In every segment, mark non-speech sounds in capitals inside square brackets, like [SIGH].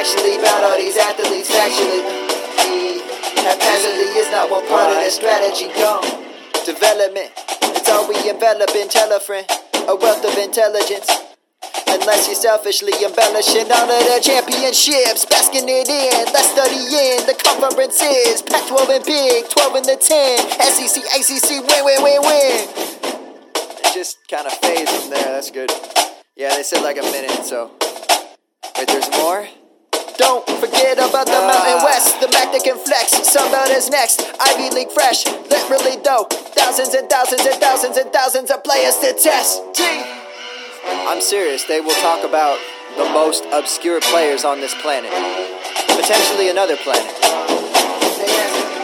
actually about all these athletes factually. Haphazardly is not one part of the strategy. Gone. Development, it's all we envelop in. Tell a friend, a wealth of intelligence. Unless you're selfishly embellishing all of the championships, basking it in, let's study in the conferences. Pac 12 and Big, 12 and the 10, SEC, ACC, win, win, win, win. It just kind of fades from there, that's good. Yeah, they said like a minute, so. Wait, there's more? Don't forget about the Mountain ah. West, the Mac that can flex. Sunbelt is next. Ivy League fresh, literally though. Thousands and thousands and thousands and thousands of players to test. I'm serious. They will talk about the most obscure players on this planet. Potentially another planet.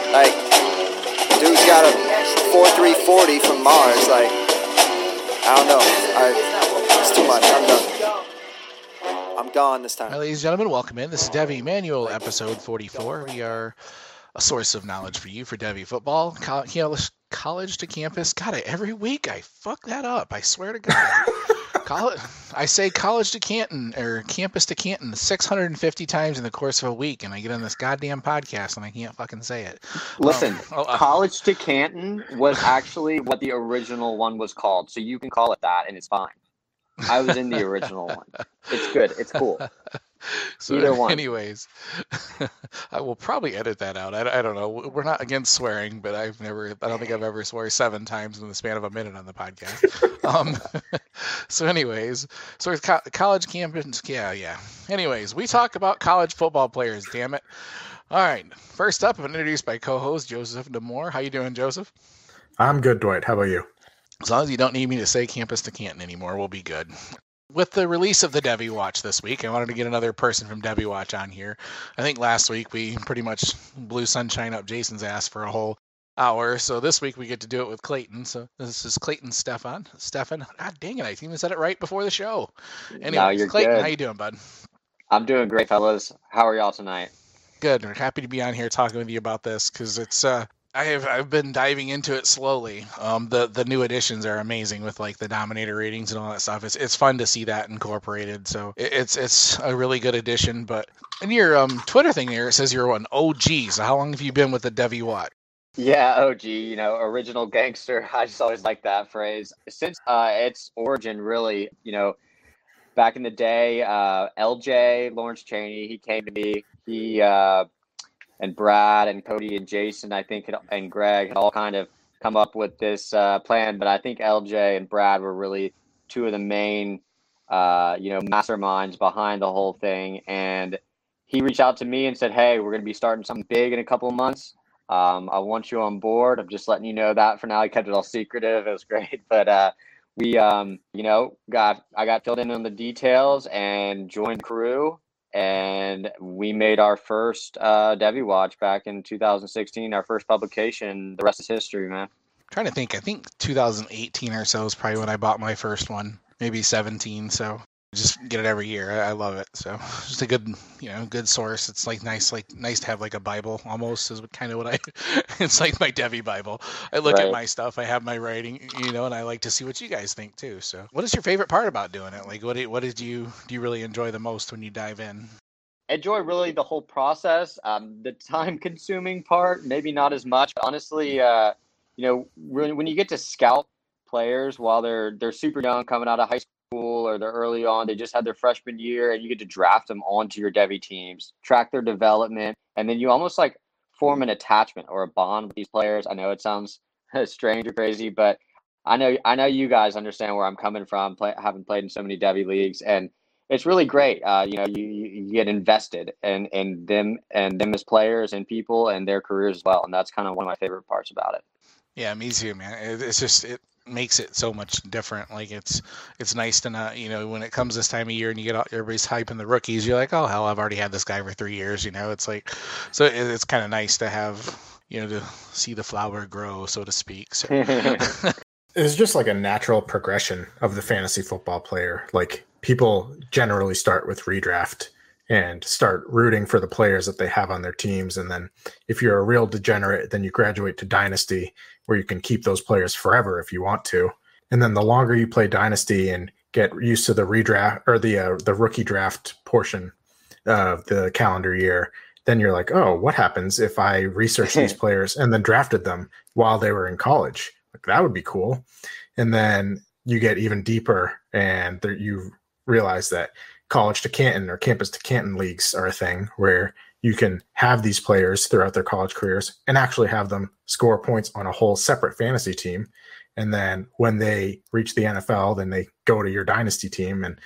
Like, dude's got a 4340 from Mars. Like, I don't know. I, it's too much. I'm done. I'm gone this time. Hi, ladies and gentlemen, welcome in. This is Devy Manual, episode 44. We are a source of knowledge for you for Devy football, college, college to campus. God, every week I fuck that up. I swear to God. [LAUGHS] college, I say college to Canton or campus to Canton 650 times in the course of a week, and I get on this goddamn podcast and I can't fucking say it. Listen, Um, oh, uh, college to Canton was actually what the original one was called, so you can call it that, and it's fine. I was in the original one. It's good. It's cool. [LAUGHS] So, Either one. anyways, [LAUGHS] I will probably edit that out. I, I don't know. We're not against swearing, but I've never, I don't think I've ever swore seven times in the span of a minute on the podcast. [LAUGHS] um, so, anyways, so it's co- college campus. Yeah, yeah. Anyways, we talk about college football players. Damn it. All right. First up, I'm introduced by co-host Joseph Demore. How you doing, Joseph? I'm good, Dwight. How about you? As long as you don't need me to say campus to Canton anymore, we'll be good. With the release of the Devy Watch this week, I wanted to get another person from Devy Watch on here. I think last week we pretty much blew sunshine up Jason's ass for a whole hour. So this week we get to do it with Clayton. So this is Clayton Stefan. Stefan, God dang it, I even said it right before the show. Anyway, no, Clayton, good. how you doing, bud? I'm doing great, fellas. How are y'all tonight? Good. We're happy to be on here talking with you about this because it's uh I have I've been diving into it slowly. Um the the new additions are amazing with like the dominator ratings and all that stuff. It's it's fun to see that incorporated. So it, it's it's a really good addition. But in your um Twitter thing there it says you're an OG. So how long have you been with the Devy Watch? Yeah, OG, you know, original gangster. [LAUGHS] I just always like that phrase. Since uh, its origin, really, you know, back in the day, uh, LJ, Lawrence Cheney, he came to me. He uh, and Brad and Cody and Jason, I think, and Greg had all kind of come up with this uh, plan. But I think LJ and Brad were really two of the main, uh, you know, masterminds behind the whole thing. And he reached out to me and said, "Hey, we're going to be starting something big in a couple of months." Um, I want you on board. I'm just letting you know that for now. He kept it all secretive. It was [LAUGHS] great, but uh, we, um, you know, got I got filled in on the details and joined crew, and we made our first uh, Devi Watch back in 2016. Our first publication. The rest is history, man. I'm trying to think. I think 2018 or so is probably when I bought my first one. Maybe 17. So just get it every year. I, I love it. So [LAUGHS] just a good, you know, good source. It's like nice, like nice to have like a Bible almost is kind of what I. [LAUGHS] it's like my Devy Bible. I look at my stuff. I have my writing, you know, and I like to see what you guys think too. So what is your favorite part about doing it? Like, what did, what did you do you really enjoy the most when you dive in? enjoy really the whole process. Um, the time consuming part, maybe not as much. Honestly, uh, you know, when, when you get to scout players while they're they're super young, coming out of high school, or they're early on, they just had their freshman year, and you get to draft them onto your Devy teams, track their development, and then you almost like form an attachment or a bond with these players. I know it sounds [LAUGHS] strange or crazy, but I know I know you guys understand where I'm coming from, play, having played in so many Devy leagues, and it's really great. Uh, you know, you, you get invested in in them and them as players and people and their careers as well, and that's kind of one of my favorite parts about it. Yeah, me too, man. It, it's just it makes it so much different. Like it's it's nice to not, you know, when it comes this time of year and you get all, everybody's hyping the rookies, you're like, oh hell, I've already had this guy for three years. You know, it's like, so it, it's kind of nice to have, you know, to see the flower grow, so to speak. So [LAUGHS] It's just like a natural progression of the fantasy football player. Like people generally start with redraft and start rooting for the players that they have on their teams. And then if you're a real degenerate, then you graduate to dynasty where you can keep those players forever if you want to. And then the longer you play dynasty and get used to the redraft or the uh, the rookie draft portion, of the calendar year, then you're like, oh, what happens if I research these [LAUGHS] players and then drafted them while they were in college? Like that would be cool. And then you get even deeper and there, you realize that college to Canton or campus to Canton leagues are a thing where you can have these players throughout their college careers and actually have them score points on a whole separate fantasy team. And then when they reach the NFL, then they go to your dynasty team. And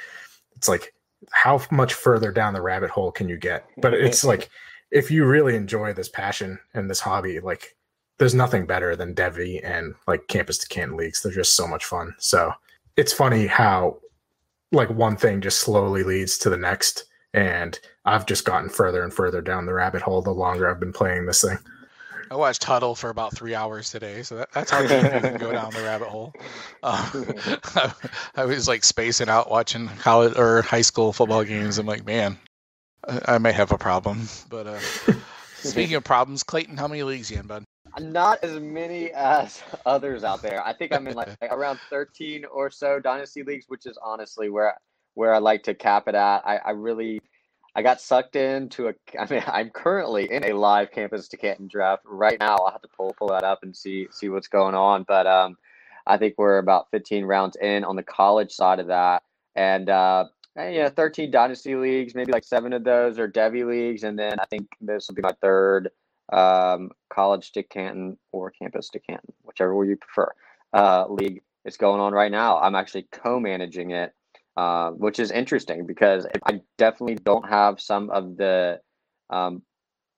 it's like, how much further down the rabbit hole can you get? But it's like, if you really enjoy this passion and this hobby, like there's nothing better than Devy and like campus to Canton leagues. They're just so much fun. So it's funny how like one thing just slowly leads to the next and I've just gotten further and further down the rabbit hole the longer I've been playing this thing. I watched Hudl for about three hours today, so that, that's how deep you can go down the rabbit hole. Um, I, [LAUGHS] I, was like spacing out watching college or high school football games. I'm like, man, I, I may have a problem. But uh, [LAUGHS] speaking of problems, Clayton, how many leagues you in, bud? Not as many as others out there. I think I'm in like, like [LAUGHS] around 13 or so dynasty leagues, which is honestly where where I like to cap it at. I, I really I got sucked into a. [LAUGHS] I mean, I'm currently in a live campus to Canton draft right now. I'll have to pull pull that up and see see what's going on. But um, I think we're about 15 rounds in on the college side of that, and uh, and, yeah, 13 dynasty leagues. Maybe like seven of those are Devy leagues, and then I think this will be my third um, college to Canton or campus to Canton, whichever you prefer. Uh, league is going on right now. I'm actually co-managing it uh, which is interesting because I definitely don't have some of the um,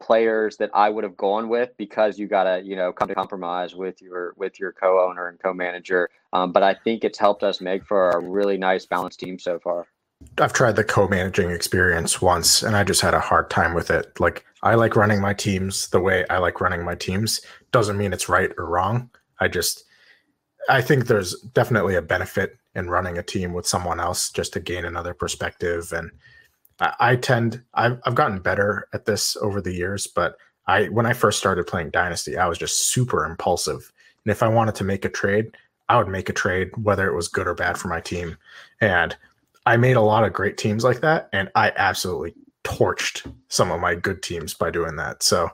players that I would have gone with because you gotta you know come to compromise with your with your co-owner and co-manager. Um, but I think it's helped us make for a really nice balanced team so far. I've tried the co-managing experience once and I just had a hard time with it. Like I like running my teams the way I like running my teams. Doesn't mean it's right or wrong. I just I think there's definitely a benefit in running a team with someone else just to gain another perspective. And I, I tend, I've, I've gotten better at this over the years, but I, when I first started playing Dynasty, I was just super impulsive. And if I wanted to make a trade, I would make a trade, whether it was good or bad for my team. And I made a lot of great teams like that. And I absolutely torched some of my good teams by doing that. So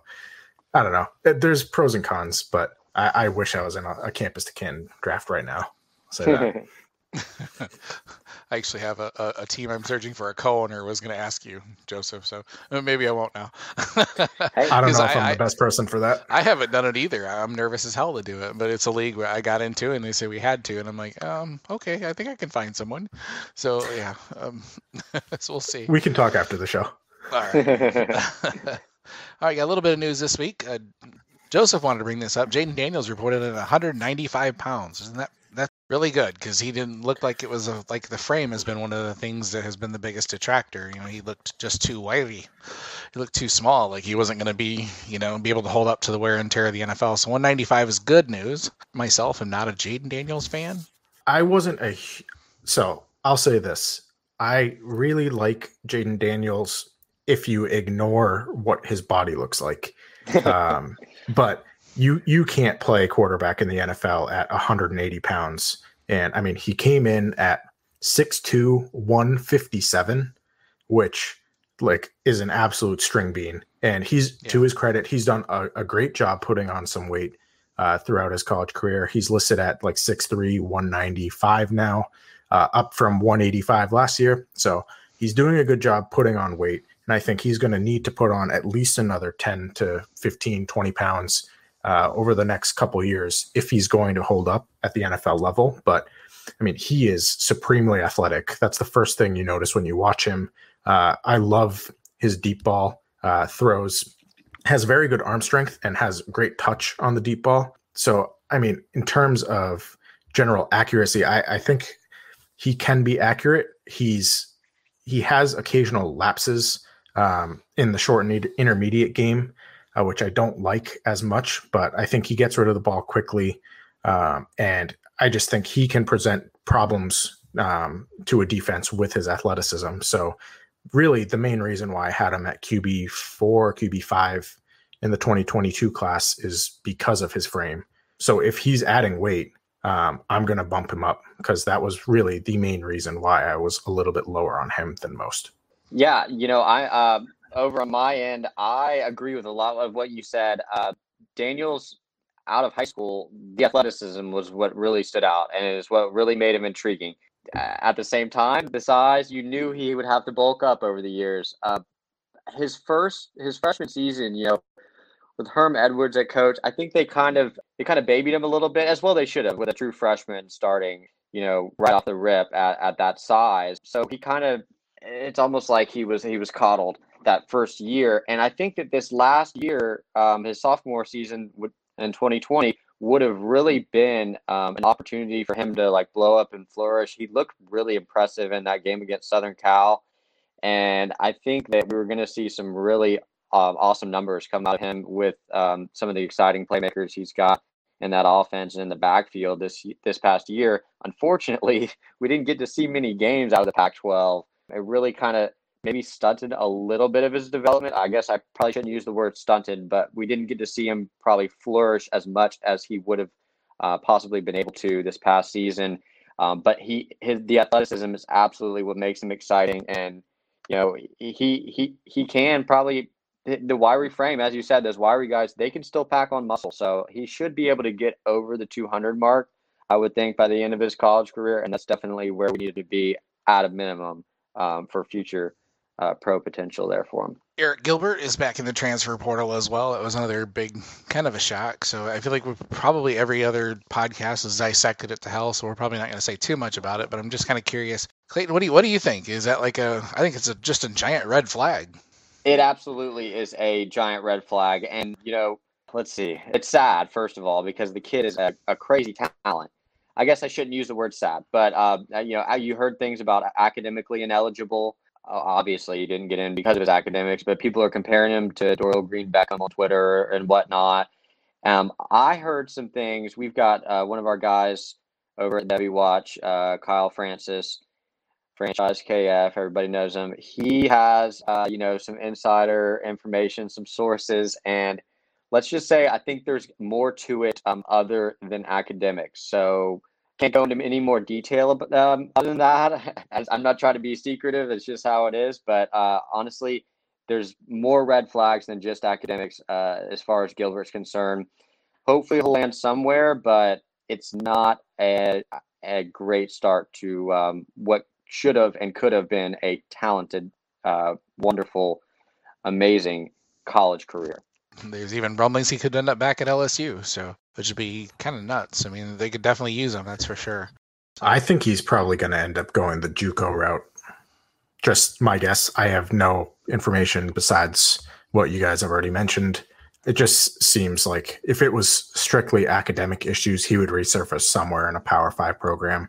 I don't know. There's pros and cons, but I, I wish I was in a, a campus to Canton draft right now. that. [LAUGHS] [LAUGHS] I actually have a, a, a, team I'm searching for a co-owner. Was going to ask you, Joseph. So uh, maybe I won't now. [LAUGHS] I don't know if I, am the best person for that. I haven't done it either. I'm nervous as hell to do it, but it's a league where I got into, and they say we had to, and I'm like, um, okay, I think I can find someone. So yeah, um, so we'll see. We can talk after the show. All right. All right, got a little bit of news this week. Uh, Joseph wanted to bring this up. Jayden Daniels reported at 195 pounds. Isn't that that's really good because he didn't look like it was a, like the frame has been one of the things that has been the biggest detractor. You know, he looked just too wiry. He looked too small. Like he wasn't going to be, you know, be able to hold up to the wear and tear of the NFL. So 195 is good news. Myself, am not a Jayden Daniels fan. I wasn't a. So I'll say this: I really like Jayden Daniels if you ignore what his body looks like. [LAUGHS] Um, but you you can't play quarterback in the NFL at 180 pounds. And I mean, he came in at 6'2, 157, which like is an absolute string bean. And he's yeah. to his credit, he's done a, a, great job putting on some weight uh, throughout his college career. He's listed at like 6'3, 195 now, uh, up from 185 last year. So he's doing a good job putting on weight. And I think he's going to need to put on at least another 10 to 15, 20 pounds uh, over the next couple years if he's going to hold up at the NFL level. But I mean, he is supremely athletic. That's the first thing you notice when you watch him. Uh, I love his deep ball uh, throws, has very good arm strength and has great touch on the deep ball. So, I mean, in terms of general accuracy, I, I think he can be accurate. He's he has occasional lapses um, in the short and intermediate game, uh, which I don't like as much, but I think he gets rid of the ball quickly. Um, and I just think he can present problems um, to a defense with his athleticism. So, really, the main reason why I had him at QB4, QB5 in the 2022 class is because of his frame. So, if he's adding weight, um, I'm going to bump him up because that was really the main reason why I was a little bit lower on him than most. Yeah, you know, I uh, over on my end, I agree with a lot of what you said. Uh, Daniels out of high school, the athleticism was what really stood out, and it is what really made him intriguing. At the same time, the size, you knew he would have to bulk up over the years. Uh, his first, his freshman season, you know, with Herm Edwards at coach, I think they kind of they kind of babied him a little bit as well. They should have with a true freshman starting, you know, right off the rip at, at that size. So he kind of it's almost like he was he was coddled that first year. And I think that this last year, um, his sophomore season would in 2020 would have really been um, an opportunity for him to like blow up and flourish. He looked really impressive in that game against Southern Cal. And I think that we were going to see some really um, awesome numbers come out of him with um, some of the exciting playmakers he's got in that offense and in the backfield this this past year. Unfortunately, [LAUGHS] we didn't get to see many games out of the Pac-12. It really kind of maybe stunted a little bit of his development. I guess I probably shouldn't use the word stunted, but we didn't get to see him probably flourish as much as he would have uh, possibly been able to this past season. Um, but he his the athleticism is absolutely what makes him exciting, and you know he he he can probably the wiry frame, as you said, those wiry guys, they can still pack on muscle. So he should be able to get over the 200 mark, I would think, by the end of his college career. And that's definitely where we need to be at a minimum um, for future uh, pro potential there for him. Arik Gilbert is back in the transfer portal as well. It was another big kind of a shock. So I feel like we probably every other podcast has dissected it to hell. So we're probably not going to say too much about it. But I'm just kind of curious, Clayton. What do you what do you think? Is that like a? I think it's a, just a giant red flag. It absolutely is a giant red flag. And, you know, let's see. It's sad, first of all, because the kid is a, a crazy talent. I guess I shouldn't use the word sad, but, uh, you know, you heard things about academically ineligible. Obviously, he didn't get in because of his academics, but people are comparing him to Dorial Green Beckham on Twitter and whatnot. Um, I heard some things. We've got uh, one of our guys over at Devy Watch, uh, Kyle Francis franchise KF. Everybody knows him. He has, uh, you know, some insider information, some sources, and let's just say I think there's more to it um, other than academics. So can't go into any more detail about, um, other than that. [LAUGHS] I'm not trying to be secretive. It's just how it is. But uh, honestly, there's more red flags than just academics uh, as far as Gilbert's concerned. Hopefully, he'll land somewhere, but it's not a a great start to um, what should have and could have been a talented, uh, wonderful, amazing college career. There's even rumblings he could end up back at LSU, so which would be kind of nuts. I mean, they could definitely use him, that's for sure. I think he's probably going to end up going the JUCO route. Just my guess. I have no information besides what you guys have already mentioned. It just seems like if it was strictly academic issues, he would resurface somewhere in a Power Five program.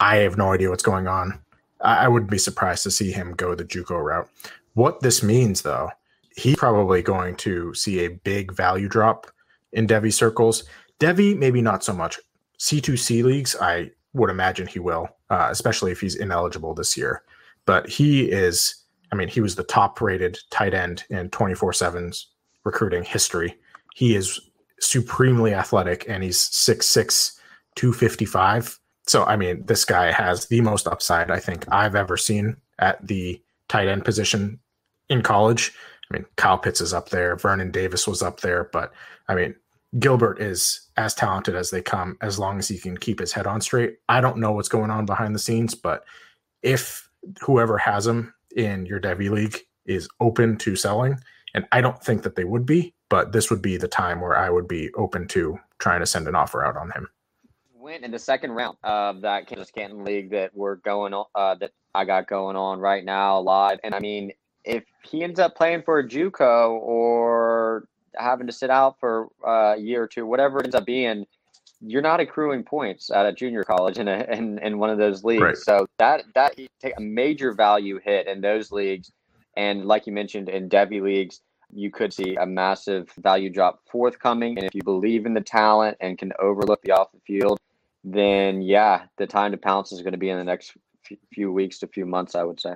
I have no idea what's going on. I, I wouldn't be surprised to see him go the JUCO route. What this means, though, he's probably going to see a big value drop in Devy circles. Devy, maybe not so much. C2C leagues, I would imagine he will, uh, especially if he's ineligible this year. But he is, I mean, he was the top rated tight end in 24 7's recruiting history. He is supremely athletic and he's 6'6, 255 so I mean, this guy has the most upside I think I've ever seen at the tight end position in college. I mean, Kyle Pitts is up there, Vernon Davis was up there, but I mean, Gilbert is as talented as they come as long as he can keep his head on straight. I don't know what's going on behind the scenes, but if whoever has him in your Devy league is open to selling, and I don't think that they would be, but this would be the time where I would be open to trying to send an offer out on him went in the second round of that Kansas Canton League that we're going on, uh, that I got going on right now live. And I mean, if he ends up playing for a JUCO or having to sit out for uh, a year or two, whatever it ends up being, you're not accruing points at a junior college in a, in, in one of those leagues. Right. So that that take a major value hit in those leagues, and like you mentioned in Devy leagues, you could see a massive value drop forthcoming. And if you believe in the talent and can overlook the off the field, then yeah, the time to pounce is going to be in the next few weeks to few months, I would say.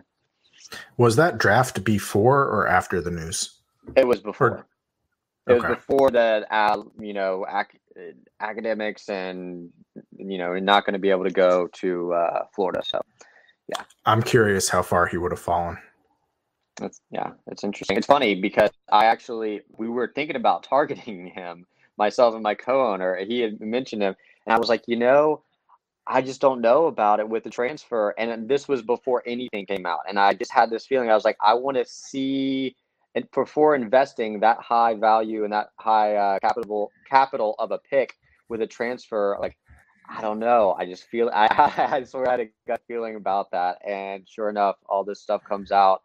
Was that draft before or after the news? It was before. It okay. was before that. uh, you know ac- academics and you know not going to be able to go to uh, Florida. So yeah, I'm curious how far he would have fallen That's yeah, it's interesting. It's funny because I actually we were thinking about [LAUGHS] targeting him, myself and my co-owner. He had mentioned him, and I was like, you know, I just don't know about it with the transfer. And this was before anything came out, and I just had this feeling. I was like, I want to see, and before investing that high value and that high uh, capital capital of a pick with a transfer, like I don't know. I just feel I, [LAUGHS] I sort of had a gut feeling about that, and sure enough, all this stuff comes out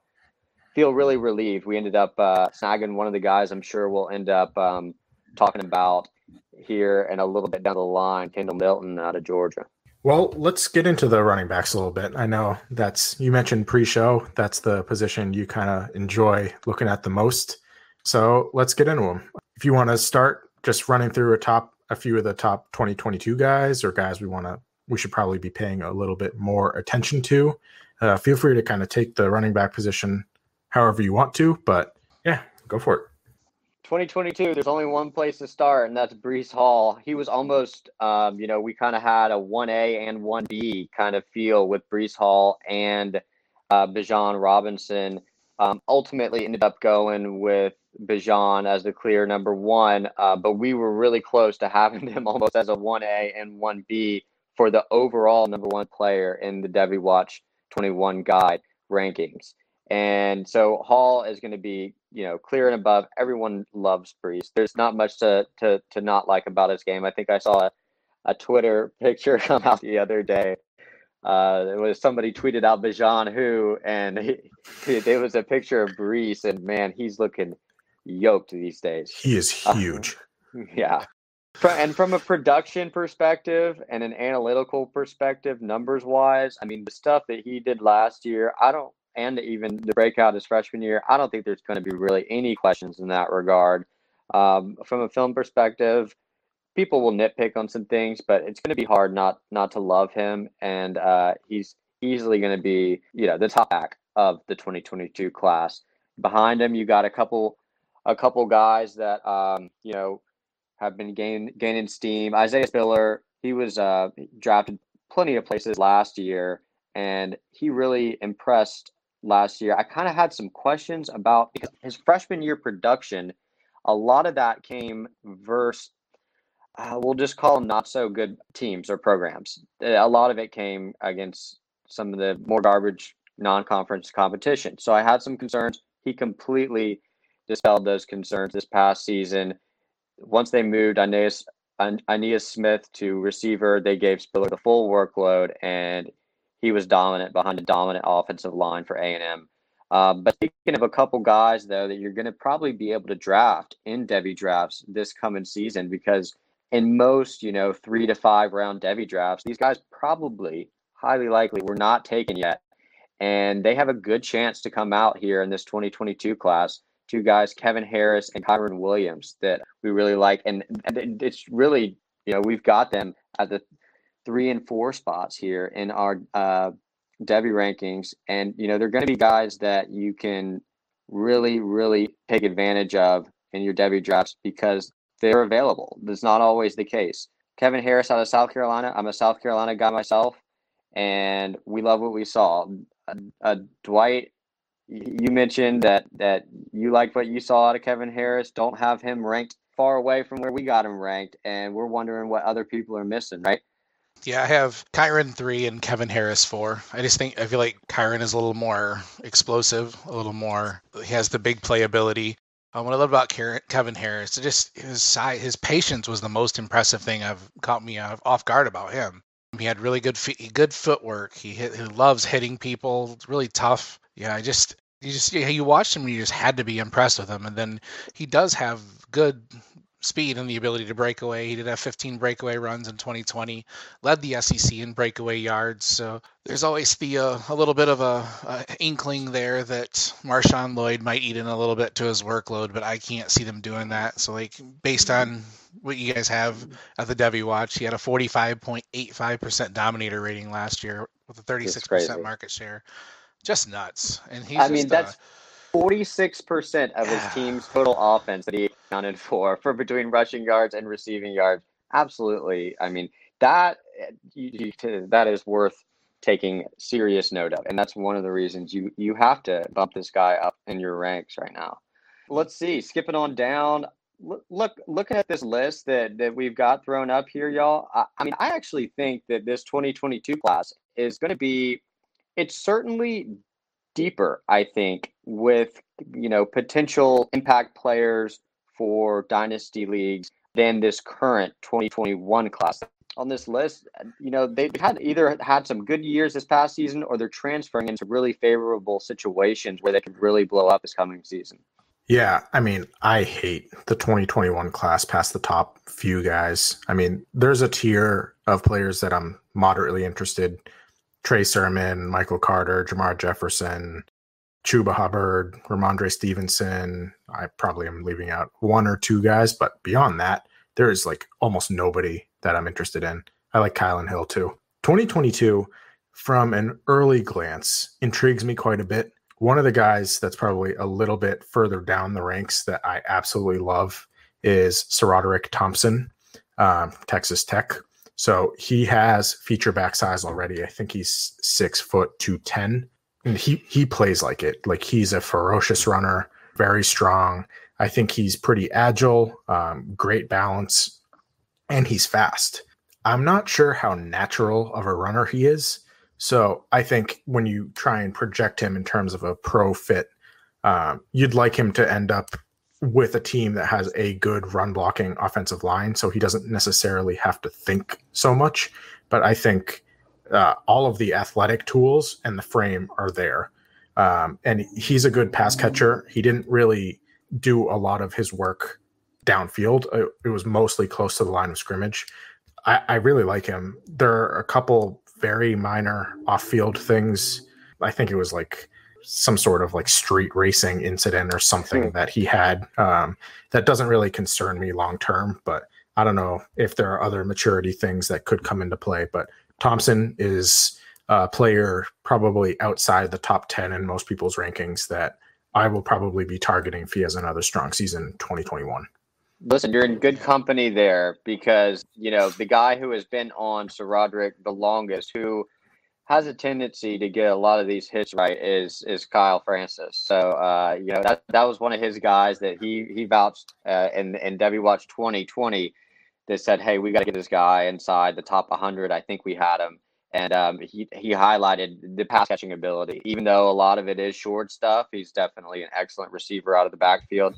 feel really relieved. We ended up uh, snagging one of the guys. I'm sure we'll end up um, talking about here and a little bit down the line, Kendall Milton out of Georgia. Well, let's get into the running backs a little bit. I know that's you mentioned pre-show. That's the position you kind of enjoy looking at the most. So let's get into them. If you want to start just running through a top, a few of the top 2022 guys or guys we want to, we should probably be paying a little bit more attention to. Uh, feel free to kind of take the running back position however you want to. But yeah, go for it. 2022, there's only one place to start, and that's Breece Hall. He was almost, um, you know, we kind of had a 1A and 1B kind of feel with Breece Hall and uh, Bijan Robinson. Um, ultimately, ended up going with Bijan as the clear number one, uh, but we were really close to having [LAUGHS] him almost as a 1A and 1B for the overall number one player in the Devy Watch 21 guide rankings. And so Hall is going to be, you know, clear and above. Everyone loves Breece. There's not much to to to not like about his game. I think I saw a, a Twitter [LAUGHS] picture come out the other day. Uh, it was somebody tweeted out Bijan who, and he, there was a picture of Breece, and man, he's looking yoked these days. He is huge. Uh, [LAUGHS] yeah. And from a production perspective and an analytical perspective, numbers wise, I mean, the stuff that he did last year, I don't and even the breakout his freshman year, I don't think there's going to be really any questions in that regard. Um, from a film perspective, people will nitpick on some things, but it's going to be hard not not to love him, and uh, he's easily going to be you know the top back of the 2022 class. Behind him, you got a couple a couple guys that um, you know have been gain, gaining steam. Isaiah Spiller, he was uh, drafted plenty of places last year, and he really impressed last year, I kind of had some questions about his freshman year production, a lot of that came versus, uh, we'll just call them not so good teams or programs. A lot of it came against some of the more garbage non conference competition. So I had some concerns. He completely dispelled those concerns this past season. Once they moved Ainias, Ainias Smith to receiver, they gave Spiller the full workload and he was dominant behind a dominant offensive line for A&M. Uh, but speaking of a couple guys, though, that you're going to probably be able to draft in Devy drafts this coming season, because in most, you know, three to five round Devy drafts, these guys probably, highly likely, were not taken yet. And they have a good chance to come out here in this 2022 class. Two guys, Kevin Harris and Kyren Williams, that we really like. And, and it's really, you know, we've got them at the three and four spots here in our uh, Devy rankings, and you know they're going to be guys that you can really, really take advantage of in your Devy drafts because they're available. That's not always the case. Kevin Harris out of South Carolina. I'm a South Carolina guy myself, and we love what we saw. Uh, uh, Dwight, you mentioned that that you liked what you saw out of Kevin Harris. Don't have him ranked far away from where we got him ranked, and we're wondering what other people are missing, right? Yeah, I have Kyren three and Kevin Harris four. I just think I feel like Kyren is a little more explosive, a little more. He has the big playability. Um, what I love about Kevin Harris, just his size, his patience was the most impressive thing I've caught me off guard about him. He had really good feet, good footwork. He hit, he loves hitting people. It's really tough. Yeah, I just you just you watched him you just had to be impressed with him. And then he does have good speed and the ability to break away. He did have 15 breakaway runs in 2020, led the SEC in breakaway yards. So there's always the uh, a little bit of a, a, inkling there that Marshawn Lloyd might eat in a little bit to his workload, but I can't see them doing that. So like based on what you guys have at the Devy Watch, he had a 45.85% dominator rating last year with a 36% market share. Just nuts. And he's I mean that's. 46% of his team's total offense that he accounted for for between rushing yards and receiving yards. Absolutely. I mean, that that is worth taking serious note of. And that's one of the reasons you you have to bump this guy up in your ranks right now. Let's see, skipping on down. Look, look looking at this list that that we've got thrown up here, y'all. I, I mean, I actually think that this 2022 class is going to be. It's certainly deeper. I think with you know potential impact players for dynasty leagues than this current 2021 class on this list, you know, they've had either had some good years this past season or they're transferring into really favorable situations where they could really blow up this coming season. Yeah, I mean, I hate the 2021 class past the top few guys. I mean, there's a tier of players that I'm moderately interested. Trey Sermon, Michael Carter, Jermar Jefferson, Chuba Hubbard, Rhamondre Stevenson. I probably am leaving out one or two guys, but beyond that, there is like almost nobody that I'm interested in. I like Kylin Hill too. 2022, from an early glance, intrigues me quite a bit. One of the guys that's probably a little bit further down the ranks that I absolutely love is SaRodorick Thompson, um, Texas Tech. So he has feature back size already. I think he's six foot two ten, and he he plays like it. Like he's a ferocious runner, very strong. I think he's pretty agile, um, great balance, and he's fast. I'm not sure how natural of a runner he is. So I think when you try and project him in terms of a pro fit, um, you'd like him to end up with a team that has a good run blocking offensive line. So he doesn't necessarily have to think so much. But I think uh, all of the athletic tools and the frame are there. Um, and he's a good pass catcher. He didn't really do a lot of his work downfield. It, it was mostly close to the line of scrimmage. I, I really like him. There are a couple very minor off-field things. I think it was like some sort of like street racing incident or something hmm. that he had um, that doesn't really concern me long term. But I don't know if there are other maturity things that could come into play. But Thompson is a player probably outside the top 10 in most people's rankings that I will probably be targeting if he has another strong season 2021. Listen, you're in good company there because, you know, the guy who has been on SaRodorick the longest, who has a tendency to get a lot of these hits right is is Kyle Francis. So uh, you know that that was one of his guys that he he vouched uh, in in Devy Watch 2020 that said, hey, we got to get this guy inside the top 100. I think we had him, and um, he he highlighted the pass catching ability. Even though a lot of it is short stuff, he's definitely an excellent receiver out of the backfield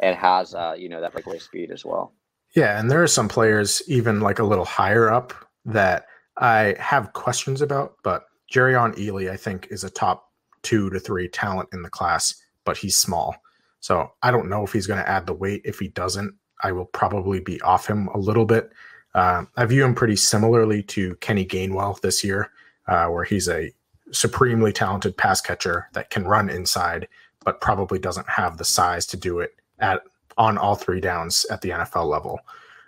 and has uh, you know that breakaway speed as well. Yeah, and there are some players even like a little higher up that I have questions about, but Jerrion Ealy, I think, is a top two to three talent in the class, but he's small. So I don't know if he's going to add the weight. If he doesn't, I will probably be off him a little bit. Uh, I view him pretty similarly to Kenny Gainwell this year, uh, where he's a supremely talented pass catcher that can run inside, but probably doesn't have the size to do it at on all three downs at the NFL level.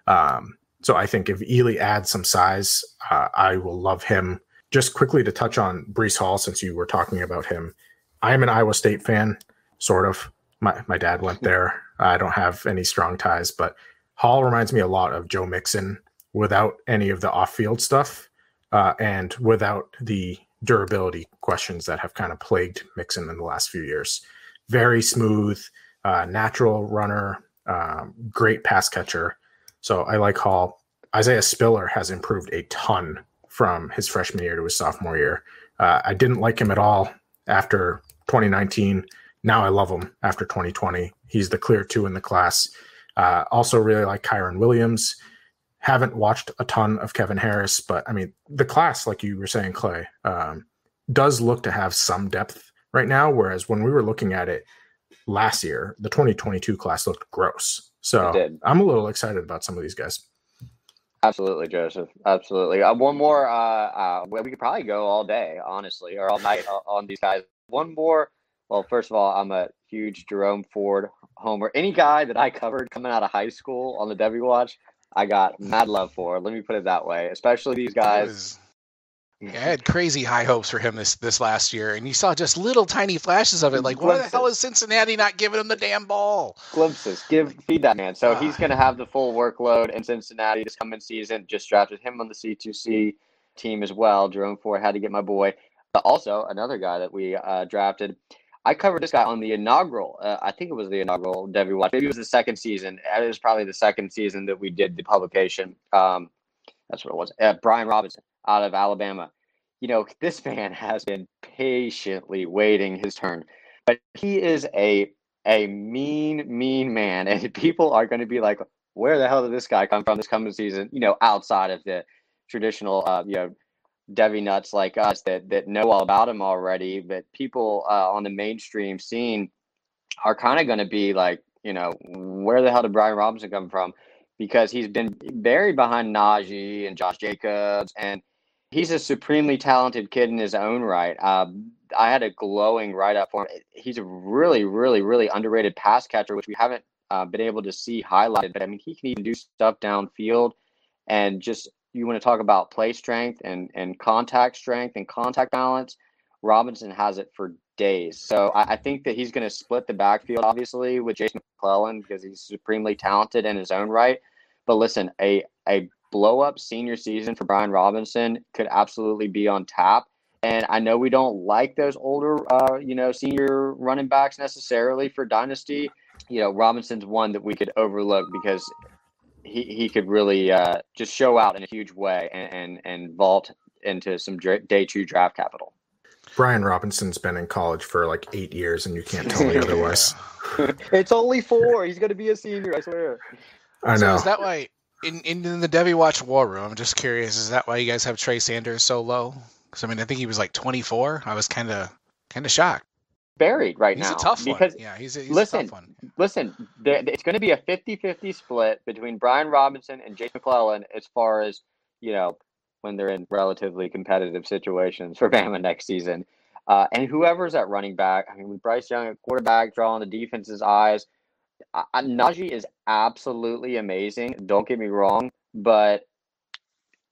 Um, so I think if Ealy adds some size, uh, I will love him. Just quickly to touch on Breece Hall, since you were talking about him, I am an Iowa State fan, sort of. My my dad went there. I don't have any strong ties, but Hall reminds me a lot of Joe Mixon without any of the off-field stuff uh, and without the durability questions that have kind of plagued Mixon in the last few years. Very smooth, uh, natural runner, um, great pass catcher. So I like Hall. Isaiah Spiller has improved a ton from his freshman year to his sophomore year. Uh, I didn't like him at all after 2019. Now I love him after 2020. He's the clear two in the class. Uh, also, really like Kyren Williams. Haven't watched a ton of Kevin Harris, but I mean, the class, like you were saying, Clay, um, does look to have some depth right now. Whereas when we were looking at it last year, the 2022 class looked gross. So I'm a little excited about some of these guys. Absolutely, Joseph. Absolutely. Uh, one more. Uh, uh, we could probably go all day, honestly, or all night on these guys. One more. Well, first of all, I'm a huge Jerome Ford homer. Any guy that I covered coming out of high school on the W Watch, I got mad love for. Let me put it that way. Especially these guys I had crazy high hopes for him this this last year, and you saw just little tiny flashes of it. Like, Glimpses. why the hell is Cincinnati not giving him the damn ball? Glimpses, give feed that man. So he's going [SIGHS] to have the full workload in Cincinnati this coming season. Just drafted him on the C two C. team as well. Jerome Ford had to get my boy. But also another guy that we uh, drafted. I covered this guy on the inaugural. Uh, I think it was the inaugural Devy Watch. Maybe it was the second season. It was probably the second season that we did the publication. Um, that's what it was. Uh, Brian Robinson out of Alabama. You know, [LAUGHS] this man has been patiently waiting his turn, but he is a a mean, mean man, [LAUGHS] and people are going to be like, "Where the hell did this guy come from this coming season?" You know, outside of the traditional, uh, you know, Devy nuts like us that that know all about him already, but people uh, on the mainstream scene are kind of going to be like, you know, where the hell did Brian Robinson come from? Because he's been buried behind Najee and Josh Jacobs, and he's a supremely talented kid in his own right. Uh, I had a glowing write up for him. He's a really, really, really underrated pass catcher, which we haven't uh, been able to see highlighted. But I mean, he can even do stuff downfield and just you want to talk about play strength and, and contact strength and contact balance, Robinson has it for days. So I, I think that he's going to split the backfield, obviously, with Jason McClellan because he's supremely talented in his own right. But listen, a, a blow up senior season for Brian Robinson could absolutely be on tap. And I know we don't like those older, uh, you know, senior running backs necessarily for dynasty. You know, Robinson's one that we could overlook because he, he could really uh, just show out in a huge way and, and, and vault into some day two draft capital. Brian Robinson's been in college for like eight years, and you can't tell me [LAUGHS] otherwise. it's only four. He's going to be a senior, I swear. I know. So is that why in, in the Devy Watch War Room? I'm just curious. Is that why you guys have Trey Sanders so low? Because I mean, I think he was like 24. I was kind of kind of shocked buried right he's now. He's a tough because, one. Yeah, he's a, he's listen, a tough one. Listen, it's going to be a 50-50 split between Brian Robinson and Jason McClellan as far as, you know, when they're in relatively competitive situations for [LAUGHS] Bama next season. Uh, and whoever's at running back, I mean, with Bryce Young at quarterback, drawing the defense's eyes, uh, Najee is absolutely amazing. Don't get me wrong, but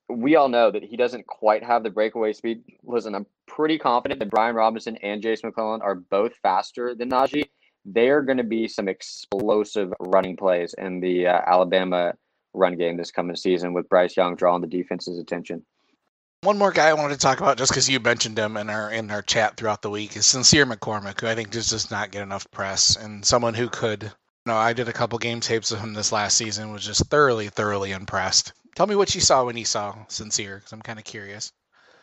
we all know that he doesn't quite have the breakaway speed. Listen, I'm pretty confident that Brian Robinson and Jason McClellan are both faster than Najee. They are going to be some explosive running plays in the uh, Alabama run game this coming season with Bryce Young drawing the defense's attention. One more guy I wanted to talk about, just because you mentioned him in our in our chat throughout the week, is Sincere McCormick, who I think just does not get enough press, and someone who could. Know, I did a couple game tapes of him this last season, was just thoroughly, thoroughly impressed. Tell me what you saw when you saw Sincere, because I'm kind of curious.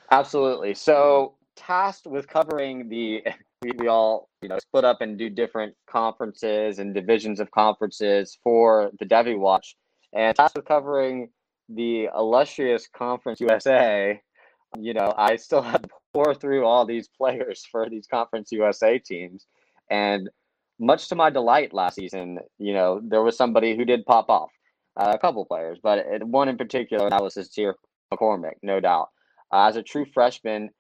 Absolutely. So tasked with covering the we, [LAUGHS] we all you know split up and do different conferences and divisions of conferences for the Devy Watch, and tasked with covering the illustrious Conference USA. You know, I still [LAUGHS] had to pour through all these players for these Conference USA teams, and much to my delight last season, you know, there was somebody who did pop off, uh, a couple players, but one in particular, that was Sincere McCormick, no doubt. Uh, as a true freshman,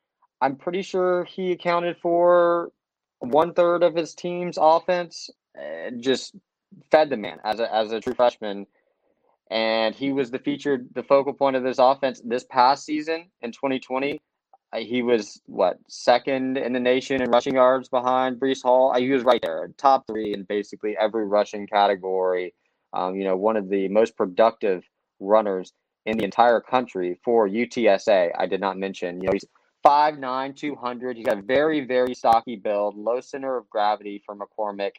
I'm pretty sure he accounted for one third of his team's offense. Just fed the man as a as a true freshman, and he was the featured the focal point of this offense this past season in 2020. Uh, he was what second in the nation in rushing yards behind Breece Hall. Uh, he was right there, top three in basically every rushing category. Um, you know, one of the most productive runners in the entire country for UTSA. I did not mention. You know, he's Five nine, two hundred. He's got a very, very stocky build, low center of gravity for McCormick.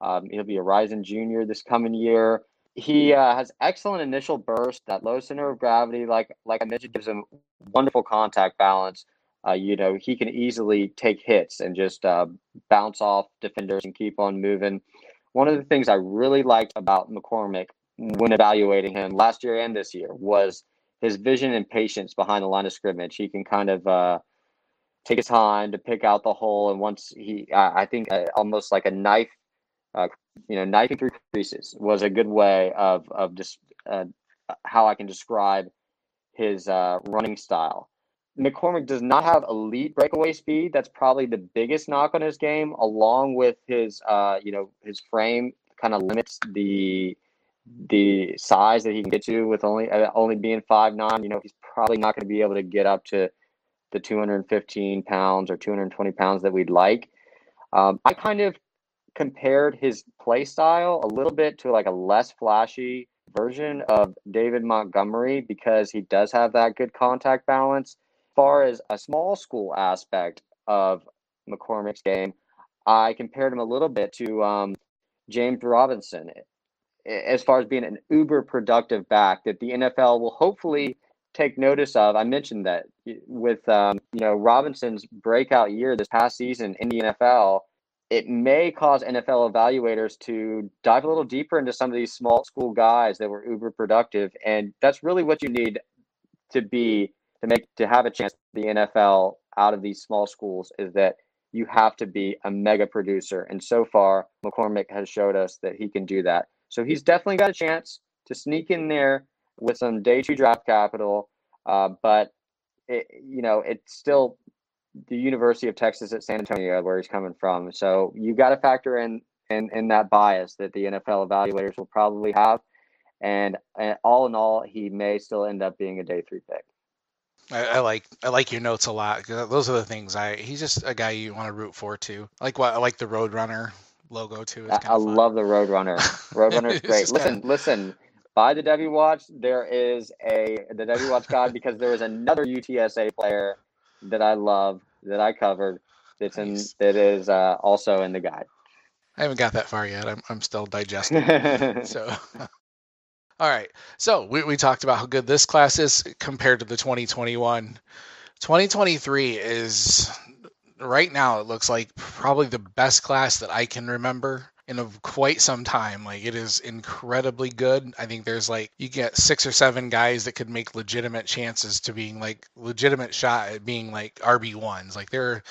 Um, he'll be a rising junior this coming year. He uh, has excellent initial burst. That low center of gravity, like like I mentioned, gives him wonderful contact balance. Uh, you know, he can easily take hits and just uh, bounce off defenders and keep on moving. One of the things I really liked about McCormick when evaluating him last year and this year was his vision and patience behind the line of scrimmage. He can kind of uh, take his time to pick out the hole, and once he, I, I think, uh, almost like a knife, uh, you know, knifing through creases was a good way of of just uh, how I can describe his uh, running style. McCormick does not have elite breakaway speed. That's probably the biggest knock on his game, along with his, uh, you know, his frame kind of limits the the size that he can get to with only uh, only being five nine, you know, he's probably not going to be able to get up to the 215 pounds or 220 pounds that we'd like. Um, I kind of compared his play style a little bit to like a less flashy version of David Montgomery because he does have that good contact balance. As far as a small school aspect of McCormick's game, I compared him a little bit to um, James Robinson as far as being an uber productive back that the NFL will hopefully take notice of. I mentioned that with um, you know Robinson's breakout year this past season in the NFL, it may cause NFL evaluators to dive a little deeper into some of these small school guys that were uber productive, and that's really what you need to be to make to have a chance the NFL out of these small schools is that you have to be a mega producer, and so far McCormick has showed us that he can do that. So he's definitely got a chance to sneak in there with some day two draft capital. Uh, but it, you know, it's still the University of Texas at San Antonio where he's coming from. So you got to factor in, in in that bias that the NFL evaluators will probably have. And, and all in all, he may still end up being a day three pick. I, I, like I like your notes a lot. Those are the things I. He's just a guy you want to root for too. I like what I like the Roadrunner logo too. I, I love the Roadrunner. [LAUGHS] Roadrunner is great. listen, kinda... listen. By the W Watch, there is a the W Watch God because there is another UTSA player that I love that I covered. That's in that is uh, also in the guide. I haven't got that far yet. I'm I'm still digesting. [LAUGHS] so. [LAUGHS] All right. So we, we talked about how good this class is compared to the 2021. 2023 is right now it looks like probably the best class that I can remember in a, quite some time. Like it is incredibly good. I think there's like you get six or seven guys that could make legitimate chances to being like legitimate shot at being like RB ones. Like they're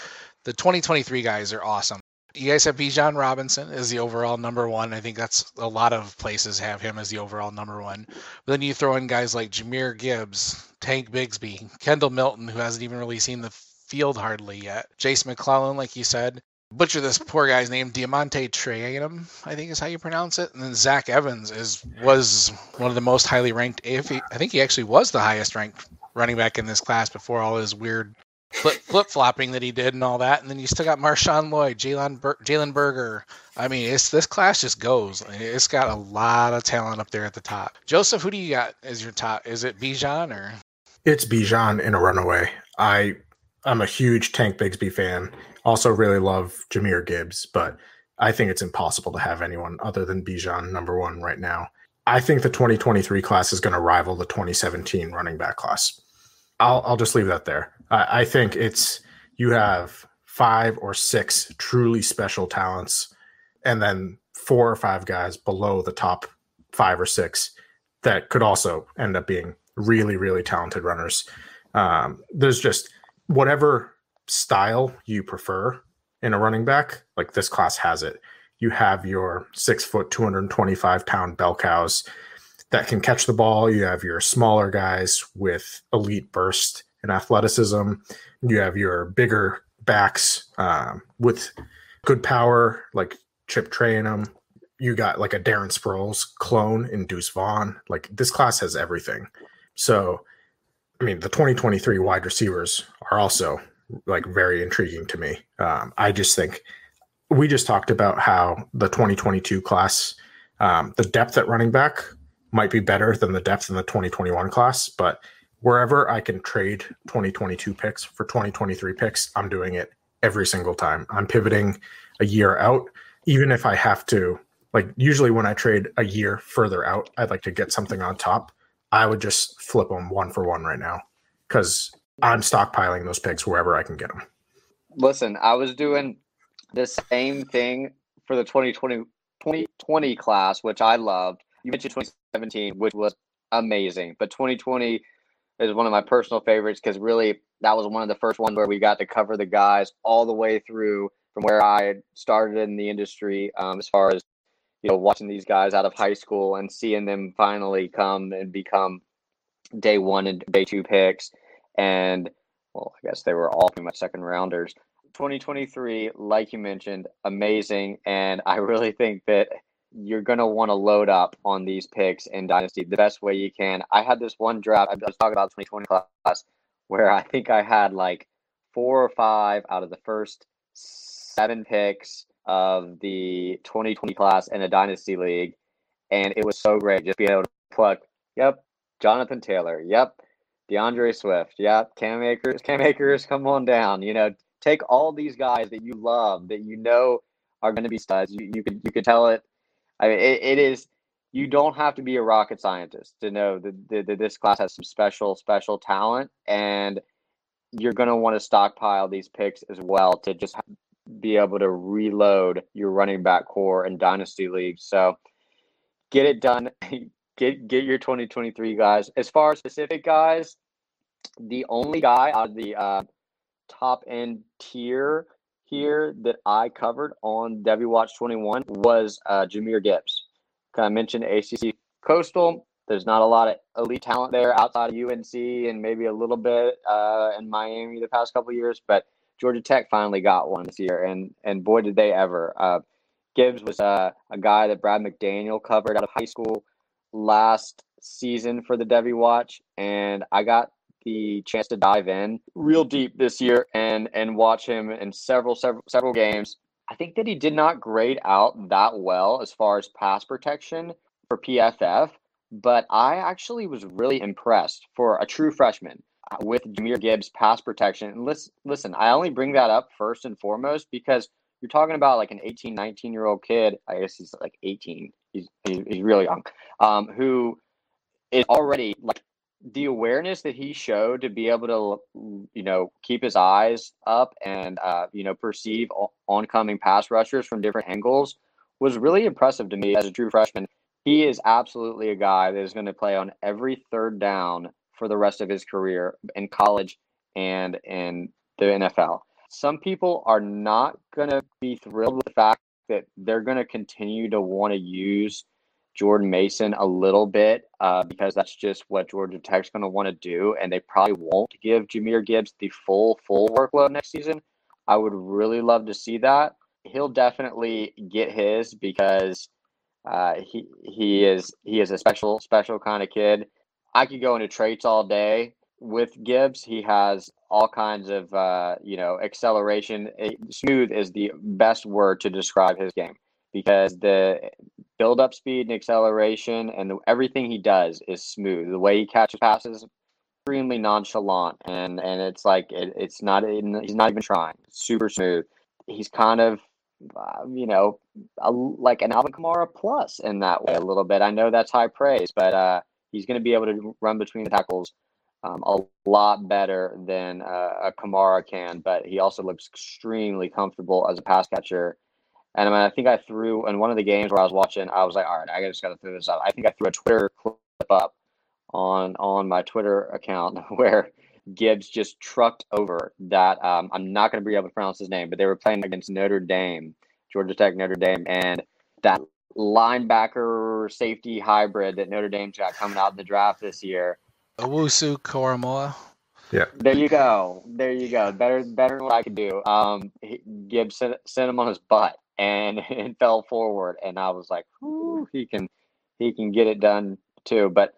the 2023 guys are awesome. You guys have Bijan Robinson as the overall number one. I think that's a lot of places have him as the overall number one. But then you throw in guys like Jahmyr Gibbs, Tank Bigsby, Kendall Milton, who hasn't even really seen the field hardly yet. Jase McClellan, like you said, butcher this poor guy's name, DeaMonte Trayanum, I think is how you pronounce it. And then Zach Evans is was one of the most highly ranked. If he, I think he actually was the highest ranked running back in this class before all his weird flip flopping that he did and all that. And then you still got Marshawn Lloyd, Jalen Bur- Jalen Berger. I mean, it's this class just goes. It's got a lot of talent up there at the top. Joseph, who do you got as your top? Is it Bijan or? It's Bijan in a runaway. I I'm a huge Tank Bigsby fan. Also, really love Jahmyr Gibbs, but I think it's impossible to have anyone other than Bijan number one right now. I think the 2023 class is going to rival the 2017 running back class. I'll I'll just leave that there. I, I think it's you have five or six truly special talents, and then four or five guys below the top five or six that could also end up being really really talented runners. Um, there's just whatever style you prefer in a running back, like this class has it. You have your six foot, 225 pound bell cows that can catch the ball. You have your smaller guys with elite burst and athleticism. You have your bigger backs um, with good power, like Chip Trayanum. You got like a Darren Sproles clone in Deuce Vaughn. Like this class has everything. So I mean, the 2023 wide receivers are also like very intriguing to me. Um, I just think we just talked about how the 2022 class, um, the depth at running back might be better than the depth in the 2021 class, but wherever I can trade 2022 picks for 2023 picks, I'm doing it every single time. I'm pivoting a year out, even if I have to. Like usually when I trade a year further out, I'd like to get something on top. I would just flip them one for one right now because I'm stockpiling those picks wherever I can get them. Listen, I was doing the same thing for the 2020, 2020 class, which I loved. You mentioned 2017, which was amazing, but 2020 is one of my personal favorites because really that was one of the first ones where we got to cover the guys all the way through from where I started in the industry um, as far as you know, watching these guys out of high school and seeing them finally come and become day one and day two picks. And well, I guess they were all pretty much second rounders. 2023, like you mentioned, amazing. And I really think that you're going to want to load up on these picks in Dynasty the best way you can. I had this one draft, I was talking about 2020 class, where I think I had like four or five out of the first seven picks of the 2020 class in a dynasty league, and it was so great just being able to pluck. Yep. Jonathan Taylor. Yep. D'Andre Swift. Yeah, Cam Akers. Cam Akers, come on down. You know, take all these guys that you love, that you know are going to be studs. You, you could you could tell it. I mean, it, it is. You don't have to be a rocket scientist to know that, that this class has some special special talent, and you're going to want to stockpile these picks as well to just be able to reload your running back core in dynasty leagues. So get it done. [LAUGHS] Get get your 2023 guys. As far as specific guys, the only guy out of the uh, top end tier here that I covered on Devy Watch 21 was uh, Jahmyr Gibbs. Kind of mentioned ACC Coastal. There's not a lot of elite talent there outside of UNC and maybe a little bit uh, in Miami the past couple years, but Georgia Tech finally got one this year, and and boy did they ever. Uh, Gibbs was uh, a guy that Brad McDaniel covered out of high school last season for the Devy Watch, and I got the chance to dive in real deep this year and and watch him in several several several games. I think that he did not grade out that well as far as pass protection for PFF, but I actually was really impressed for a true freshman with Jahmyr Gibbs pass protection. And listen, listen, I only bring that up first and foremost because you're talking about like an 18, 19 year old kid. I guess he's like 18. He's, he's, really young. Um, who is already like the awareness that he showed to be able to, you know, keep his eyes up and, uh, you know, perceive oncoming pass rushers from different angles was really impressive to me as a true freshman. He is absolutely a guy that is going to play on every third down for the rest of his career in college and in the NFL. Some people are not going to be thrilled with the fact that they're going to continue to want to use Jordan Mason a little bit uh, because that's just what Georgia Tech's going to want to do, and they probably won't give Jahmyr Gibbs the full full workload next season. I would really love to see that. He'll definitely get his because uh, he he is he is a special special kind of kid. I could go into traits all day with Gibbs. He has all kinds of uh, you know acceleration. Smooth is the best word to describe his game because the build up speed and acceleration and the, everything he does is smooth. The way he catches passes, extremely nonchalant, and and it's like it, it's not in, he's not even trying. super smooth. He's kind of uh, you know a, like an Alvin Kamara plus in that way a little bit. I know that's high praise, but uh, he's going to be able to run between the tackles. Um, a lot better than uh, a Kamara can, but he also looks extremely comfortable as a pass catcher and I, mean, I think I threw in one of the games where I was watching. I was like, all right, I just got to throw this up. I think I threw a Twitter clip up on on my Twitter account [LAUGHS] where Gibbs just trucked over that. Um, I'm not going to be able to pronounce his name, but they were playing against Notre Dame, Georgia Tech, Notre Dame, and that linebacker safety hybrid that Notre Dame's got coming out in the draft this year. Owusu Koramoah. Yeah. There you go. There you go. Better, better than what I could do. Um, Gibbs sent, sent him on his butt, and [LAUGHS] and fell forward. And I was like, he can he can get it done too. But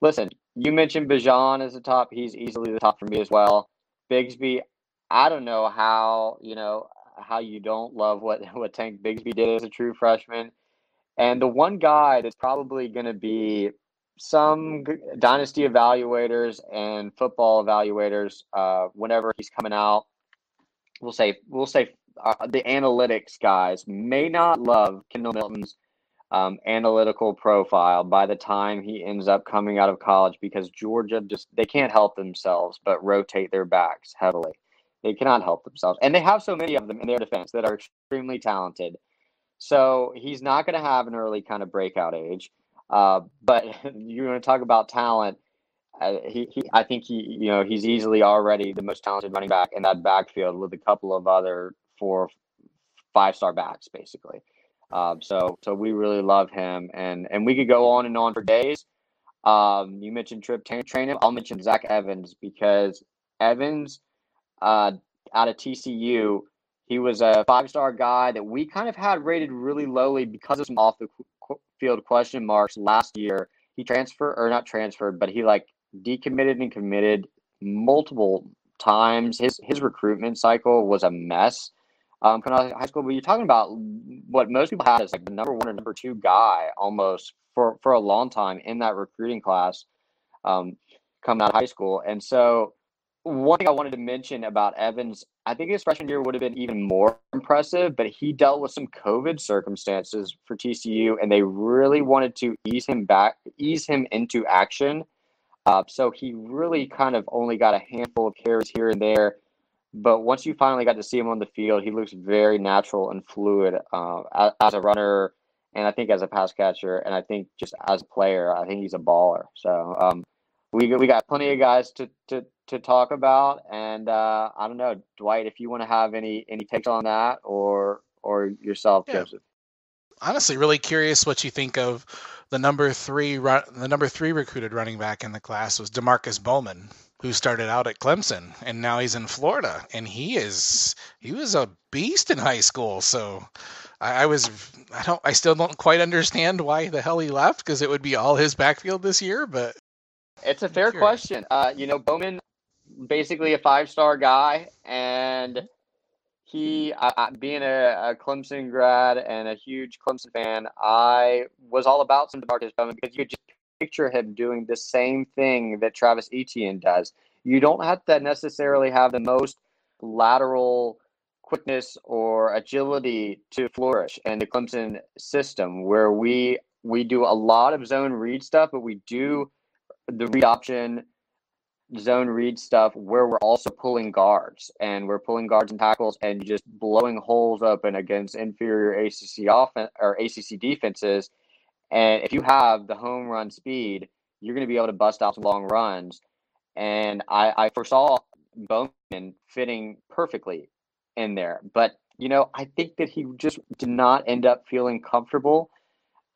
listen, you mentioned Bijan as the top. He's easily the top for me as well. Bigsby, I don't know how you know how you don't love what [LAUGHS] what Tank Bigsby did as a true freshman. And the one guy that's probably going to be some dynasty evaluators and football evaluators, uh, whenever he's coming out, we'll say we'll say uh, the analytics guys may not love Kendall Milton's um, analytical profile by the time he ends up coming out of college because Georgia just they can't help themselves but rotate their backs heavily. They cannot help themselves, and they have so many of them in their defense that are extremely talented. So he's not going to have an early kind of breakout age. Uh, but you're going to talk about talent. Uh, he, he, I think he, you know, he's easily already the most talented running back in that backfield with a couple of other four, five star backs, basically. Um, so, so we really love him, and and we could go on and on for days. Um, you mentioned Trip him. I'll mention Zach Evans because Evans, uh, out of TCU, he was a five star guy that we kind of had rated really lowly because of some off the field question marks last year. He transferred or not transferred, but he like decommitted and committed multiple times. His his recruitment cycle was a mess. Um, coming out of high school, but you're talking about what most people have is like the number one or number two guy almost for for a long time in that recruiting class, um, coming out of high school. And so, one thing I wanted to mention about Evans, I think his freshman year would have been even more impressive, but he dealt with some COVID circumstances for TCU, and they really wanted to ease him back, ease him into action. Uh, so he really kind of only got a handful of carries here and there. But once you finally got to see him on the field, he looks very natural and fluid uh, as, as a runner, and I think as a pass catcher, and I think just as a player, I think he's a baller. So um, we we got plenty of guys to to to talk about, and uh, I don't know, Dwight, if you want to have any any takes on that, or or yourself, yeah. Joseph. Honestly, really curious what you think of the number three run, the number three recruited running back in the class was Demarkcus Bowman, who started out at Clemson and now he's in Florida, and he is he was a beast in high school. So I, I was I don't I still don't quite understand why the hell he left because it would be all his backfield this year, but it's a fair question. Uh, you know, Bowman, basically a five star guy, and he, uh, being a, a, Clemson grad and a huge Clemson fan, I was all about some Demarkcus Bowman because you could just picture him doing the same thing that Travis Etienne does. You don't have to necessarily have the most lateral quickness or agility to flourish in the Clemson system, where we we do a lot of zone read stuff, but we do the read option zone read stuff where we're also pulling guards and we're pulling guards and tackles and just blowing holes open against inferior ACC offense or ACC defenses. And if you have the home run speed, you're going to be able to bust out some long runs. And I, I foresaw Bowman fitting perfectly in there. But, you know, I think that he just did not end up feeling comfortable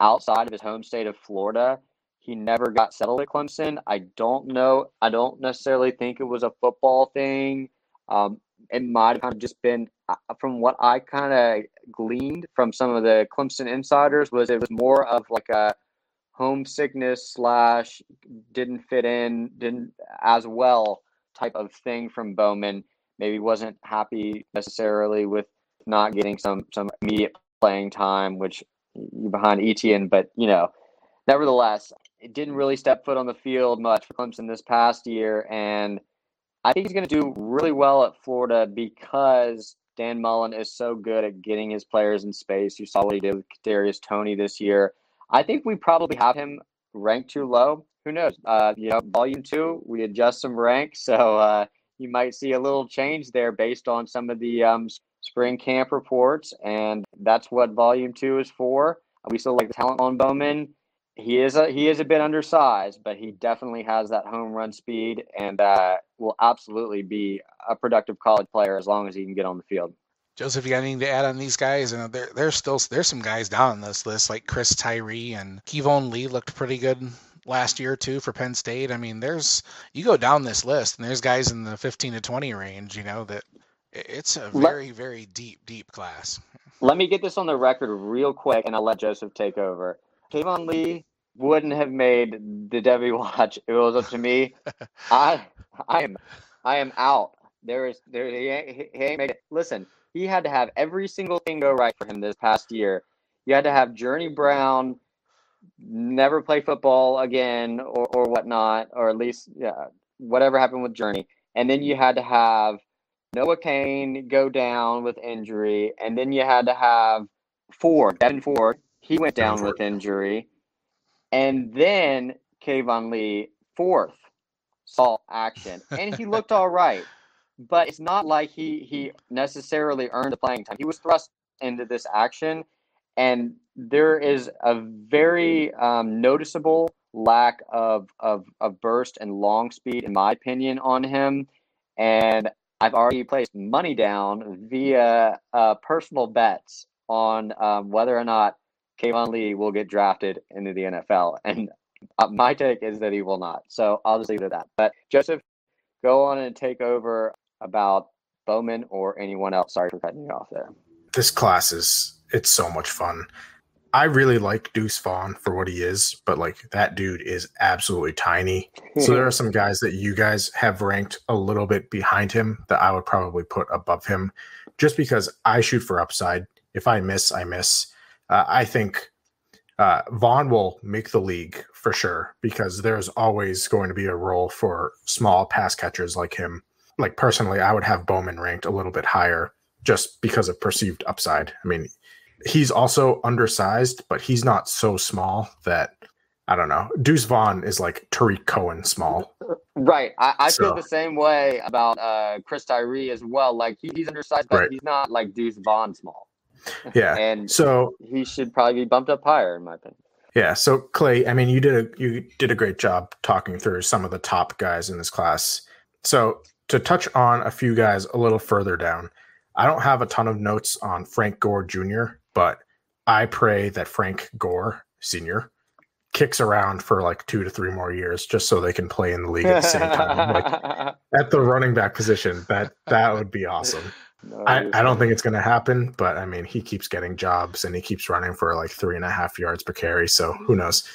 outside of his home state of Florida he never got settled at Clemson. I don't know. I don't necessarily think it was a football thing. Um, it might have just been, uh, from what I kind of gleaned from some of the Clemson insiders, was it was more of like a homesickness slash didn't fit in, didn't as well type of thing from Bowman. Maybe wasn't happy necessarily with not getting some some immediate playing time, which you behind Etienne, but you know, nevertheless, didn't really step foot on the field much for Clemson this past year, and I think he's going to do really well at Florida because Dan Mullen is so good at getting his players in space. You saw what he did with Darius Toney this year. I think we probably have him ranked too low. Who knows? Uh, you know, volume two, we adjust some ranks, [LAUGHS] so uh, you might see a little change there based on some of the um, spring camp reports, and that's what volume two is for. We still like the talent on Bowman he is a he is a bit undersized, but he definitely has that home run speed and uh, will absolutely be a productive college player as long as he can get on the field. Joseph, you got anything to add on these guys? And there, there's still there's some guys down on this list like Chris Tyree and Keyvone Lee looked pretty good last year too for Penn State. I mean, there's you go down this list and there's guys in the 15 to 20 range. You know that it's a very very deep deep class. Let me get this on the record real quick, and I'll let Joseph take over. Keyvone Lee wouldn't have made the Devy watch. It was up to me. [LAUGHS] I I am I am out. There is there he ain't, he ain't made it. Listen, he had to have every single thing go right for him this past year. You had to have Journey Brown never play football again or, or whatnot, or at least yeah, whatever happened with Journey. And then you had to have Noah Cain go down with injury, and then you had to have Ford, Devyn Ford. He went down with injury. And then Keyvone Lee, fourth, saw action. And he looked all [LAUGHS] right. But it's not like he, he necessarily earned the playing time. He was thrust into this action. And there is a very um, noticeable lack of, of, of burst and long speed, in my opinion, on him. And I've already placed money down via uh, personal bets on um, whether or not Keyvone Lee will get drafted into the NFL. And uh, my take is that he will not. So I'll just leave it at that. But Joseph, go on and take over about Bowman or anyone else. Sorry for cutting you off there. This class is it's so much fun. I really like Deuce Vaughn for what he is, but like that dude is absolutely tiny. so there are [LAUGHS] some guys that you guys have ranked a little bit behind him that I would probably put above him just because I shoot for upside. If I miss, I miss. Uh, I think uh, Vaughn will make the league for sure because there's always going to be a role for small pass catchers like him. Like personally, I would have Bowman ranked a little bit higher just because of perceived upside. I mean, he's also undersized, but he's not so small that I don't know. Deuce Vaughn is like Tarik Cohen small. Right. I, I So- feel the same way about uh, Chris Tyree as well. Like he, he's undersized, but Right. he's not like Deuce Vaughn small. Yeah. And So he should probably be bumped up higher, in my opinion. Yeah. So Clay, I mean, you did a you did a great job talking through some of the top guys in this class. So to touch on a few guys a little further down, I don't have a ton of notes on Frank Gore Jr., but I pray that Frank Gore Sr. kicks around for like two to three more years just so they can play in the league at the same time. Like [LAUGHS] at the running back position, that that would be awesome. No, I, I don't think it's going to happen, but I mean, he keeps getting jobs and he keeps running for like three and a half yards per carry. So who knows?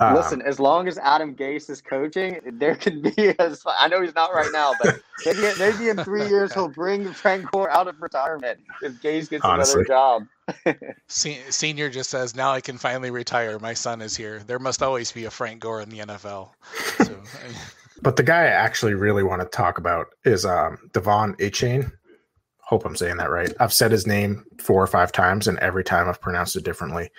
Um, Listen, as long as Adam Gase is coaching, there could be [LAUGHS] as I know he's not right now, but maybe, maybe in three years he'll bring Frank Gore out of retirement if Gase gets Honestly. another job. Se- Senior just says, "Now I can finally retire. My son is here. There must always be a Frank Gore in the NFL." So, [LAUGHS] but the guy I actually really want to talk about is um, Devon Achane. Hope I'm saying that right. I've said his name four or five times, and every time I've pronounced it differently.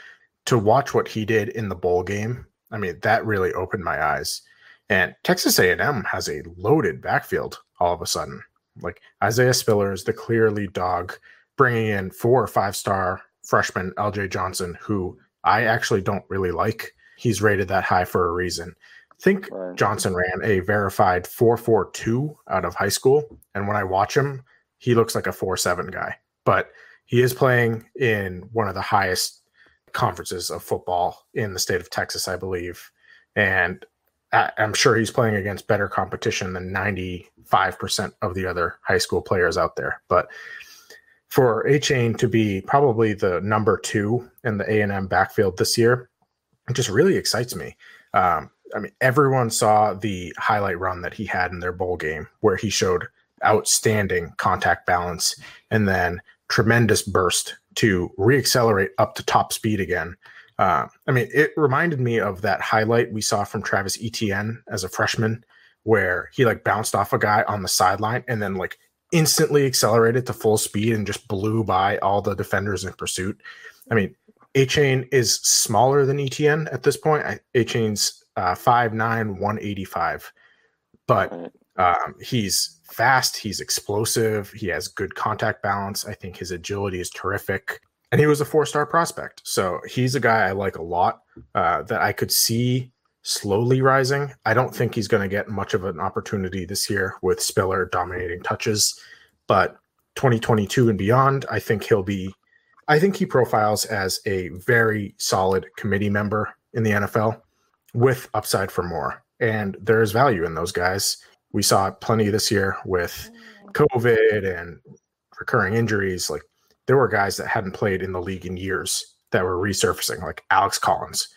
To watch what he did in the bowl game, I mean, that really opened my eyes. And Texas A&M has a loaded backfield all of a sudden. Like Isaiah Spiller is the clear lead dog, bringing in four or five star freshman LJ Johnson, who I actually don't really like. He's rated that high for a reason. think Right. Johnson ran a verified 442 out of high school. And when I watch him, he looks like a 4-7 guy. But he is playing in one of the highest conferences of football in the state of Texas, I believe. And I'm sure he's playing against better competition than 95% of the other high school players out there. But for Achane to be probably the number two in the A&M backfield this year, it just really excites me. Um, I mean, everyone saw the highlight run that he had in their bowl game where he showed outstanding contact balance and then tremendous burst to reaccelerate up to top speed again. Uh, I mean, it reminded me of that highlight we saw from Travis Etienne as a freshman, where he like bounced off a guy on the sideline and then like instantly accelerated to full speed and just blew by all the defenders in pursuit. I mean, Achane is smaller than Etienne at this point. Achane's uh, 5'9, 185, but um, he's fast, he's explosive, he has good contact balance. I think his agility is terrific. And he was a four star prospect. So he's a guy I like a lot uh, that I could see slowly rising. I don't think he's going to get much of an opportunity this year with Spiller dominating touches, but 2022 and beyond, I think he'll be. I think he profiles as a very solid committee member in the NFL with upside for more. And there's value in those guys. We saw plenty this year with COVID and recurring injuries. Like there were guys that hadn't played in the league in years that were resurfacing, like Alex Collins,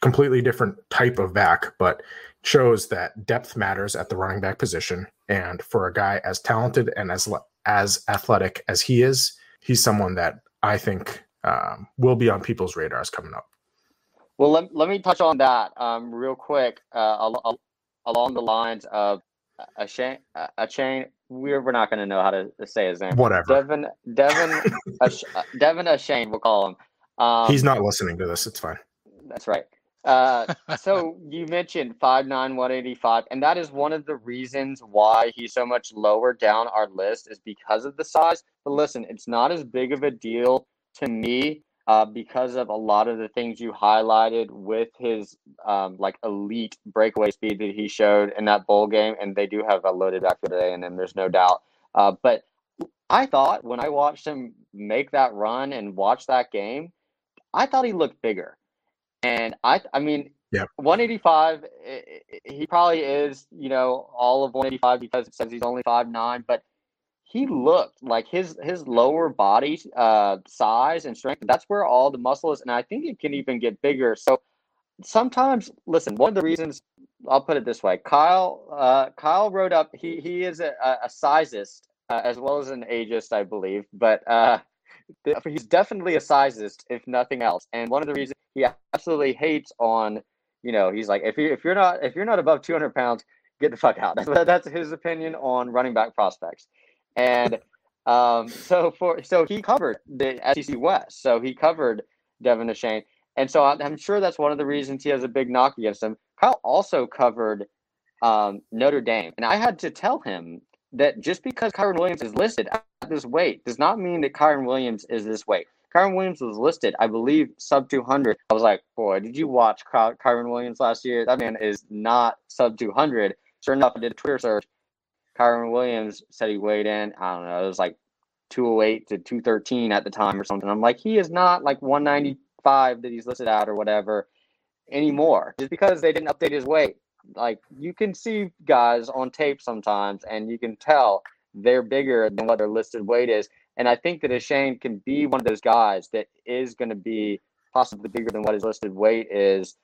completely different type of back, but shows that depth matters at the running back position. And for a guy as talented and as as athletic as he is, he's someone that I think um, will be on people's radars coming up. Well, let, let me touch on that um, real quick uh, al- al- along the lines of a chain. A chain. We're, we're not going to know how to say his name. Whatever. Devin Devin [LAUGHS] Ash- uh, Devin Ashane, we'll call him. Um, He's not listening to this. It's fine. That's right. Uh, so you mentioned five nine one eighty five, and that is one of the reasons why he's so much lower down our list is because of the size. But listen, it's not as big of a deal to me uh, because of a lot of the things you highlighted with his um, like elite breakaway speed that he showed in that bowl game, and they do have a loaded backfield today, and then there's no doubt. Uh, but I thought when I watched him make that run and watch that game, I thought he looked bigger. And I, I mean, Yeah. 185, i- i- he probably is, you know, all of 185 because it says he's only five nine. but he looked like his his lower body uh, size and strength. That's where all the muscle is, and I think it can even get bigger. So sometimes, listen, one of the reasons I'll put it this way: Kyle uh, Kyle wrote up he he is a, a, sizist uh, as well as an ageist, I believe, but uh, he's definitely a sizist, if nothing else. And one of the reasons he absolutely hates on, you know, he's like, if you if you're not if you're not above 200 pounds, get the fuck out. [LAUGHS] That's his opinion on running back prospects. And um, so for so he covered the SEC West. So he covered Devin Achane. And so I'm, sure that's one of the reasons he has a big knock against him. Kyle also covered um, Notre Dame. And I had to tell him that just because Kyren Williams is listed at this weight does not mean that Kyren Williams is this weight. Kyren Williams was listed, I believe, sub 200. I was like, boy, did you watch Ky- Kyren Williams last year? That man is not sub 200. Sure enough, I did a Twitter search. Kyren Williams said he weighed in, I don't know, it was like 208 to 213 at the time or something. I'm like, he is not like 195 that he's listed at or whatever anymore. Just because they didn't update his weight like you can see guys on tape sometimes and you can tell they're bigger than what their listed weight is. And I think that Achane can be one of those guys that is going to be possibly bigger than what his listed weight is.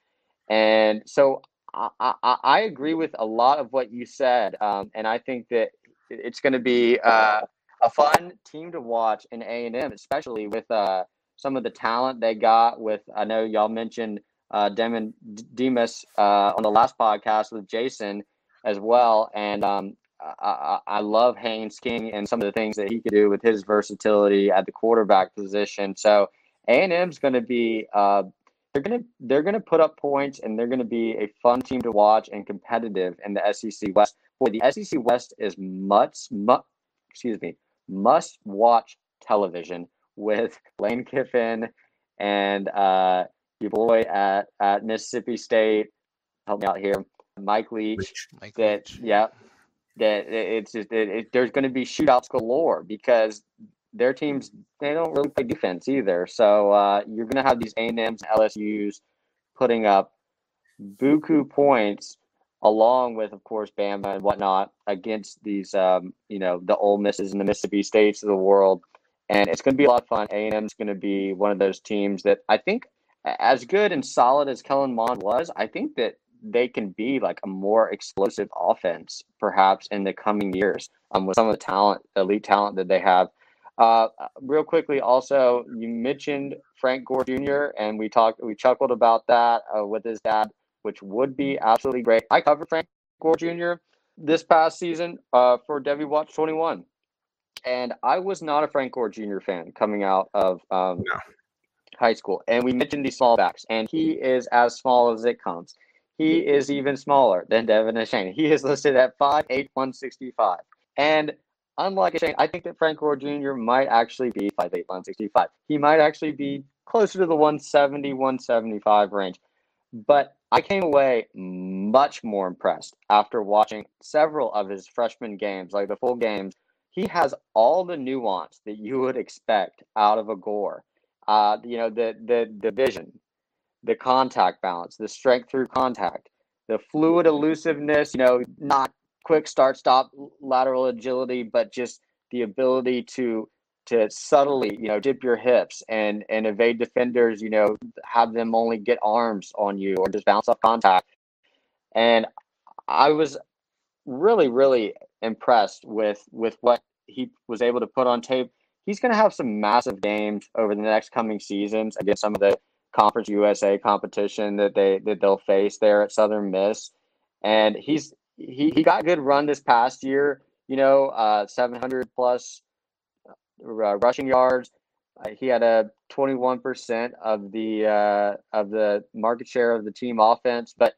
And so I, I, I agree with a lot of what you said. Um, and I think that it's going to be uh, a fun team to watch in A&M, especially with uh, some of the talent they got with, I know y'all mentioned uh, Demond Demas uh, on the last podcast with Jason as well. And um, I, I, love Haynes King and some of the things that he could do with his versatility at the quarterback position. So A and M's going to be uh, they're going to they're going to put up points and they're going to be a fun team to watch and competitive in the SEC West. Boy, the SEC West is much, much excuse me must watch television with [LAUGHS] Lane Kiffin and uh, your boy at, at Mississippi State. Help me out here, Mike Leach. Mike that Leach. yeah, that it's just it, it, there's going to be shootouts galore because their teams they don't really play defense either. So uh, you're going to have these A and M's, LSU's putting up buku points along with, of course, Bama and whatnot against these, um, you know, the Ole Misses and the Mississippi States of the world. And it's going to be a lot of fun. A&M is going to be one of those teams that I think as good and solid as Kellen Mond was, I think that they can be like a more explosive offense perhaps in the coming years um, with some of the talent, elite talent that they have. Uh, real quickly, also you mentioned Frank Gore Jr. and we talked, we chuckled about that uh, with his dad, which would be absolutely great. I covered Frank Gore Jr. this past season uh, for Devy Watch 21, and I was not a Frank Gore Jr. fan coming out of um, no high school. And we mentioned these small backs, and he is as small as it comes. He is even smaller than Devin Achane. He is listed at 5'8, 165. And unlike Achane, I think that Frank Gore Jr. might actually be 5'8, 165. He might actually be closer to the 170, 175 range. But I came away much more impressed after watching several of his freshman games, like the full games. He has all the nuance that you would expect out of a Gore uh, you know, the the the vision, the contact balance, the strength through contact, the fluid elusiveness. You know, not quick start stop lateral agility, but just the ability to to subtly, you know, dip your hips and and evade defenders. You know, have them only get arms on you or just bounce off contact. And I was really, really impressed with with what he was able to put on tape he's going to have some massive games over the next coming seasons against some of the Conference USA competition that they that they'll face there at Southern Miss. And he's he, he got a good run this past year. You know, uh, 700 plus uh, rushing yards. Uh, he had a 21% of the uh, of the market share of the team offense, but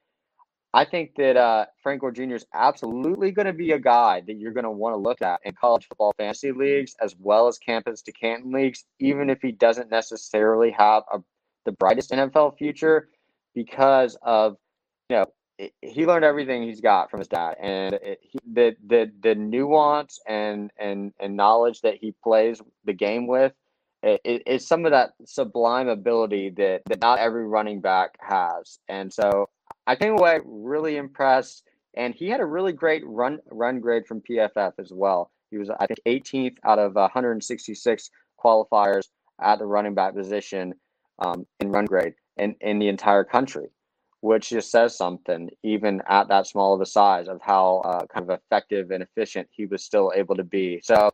I think that uh, Frank Gore Jr. is absolutely going to be a guy that you're going to want to look at in college football fantasy leagues as well as campus to Canton leagues, even if he doesn't necessarily have a, the brightest NFL future because of, you know, he learned everything he's got from his dad, and it, he, the the the nuance and and and knowledge that he plays the game with it, some of that sublime ability that, that not every running back has. And so I came away really impressed, and he had a really great run run grade from PFF as well. He was, I think, 18th out of 166 qualifiers at the running back position um, in run grade in, in the entire country, which just says something, even at that small of a size, of how uh, kind of effective and efficient he was still able to be. So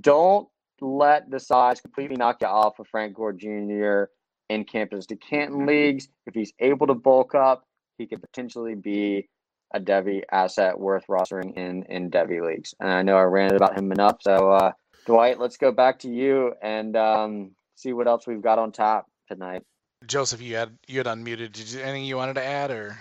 don't let the size completely knock you off of Frank Gore Jr. in campus to Canton leagues. If he's able to bulk up, he could potentially be a Devy asset worth rostering in in Devy leagues. And I know I ranted about him enough. So uh, Dwight, let's go back to you and um, see what else we've got on top tonight. Joseph, you had you had unmuted. Did you anything you wanted to add or?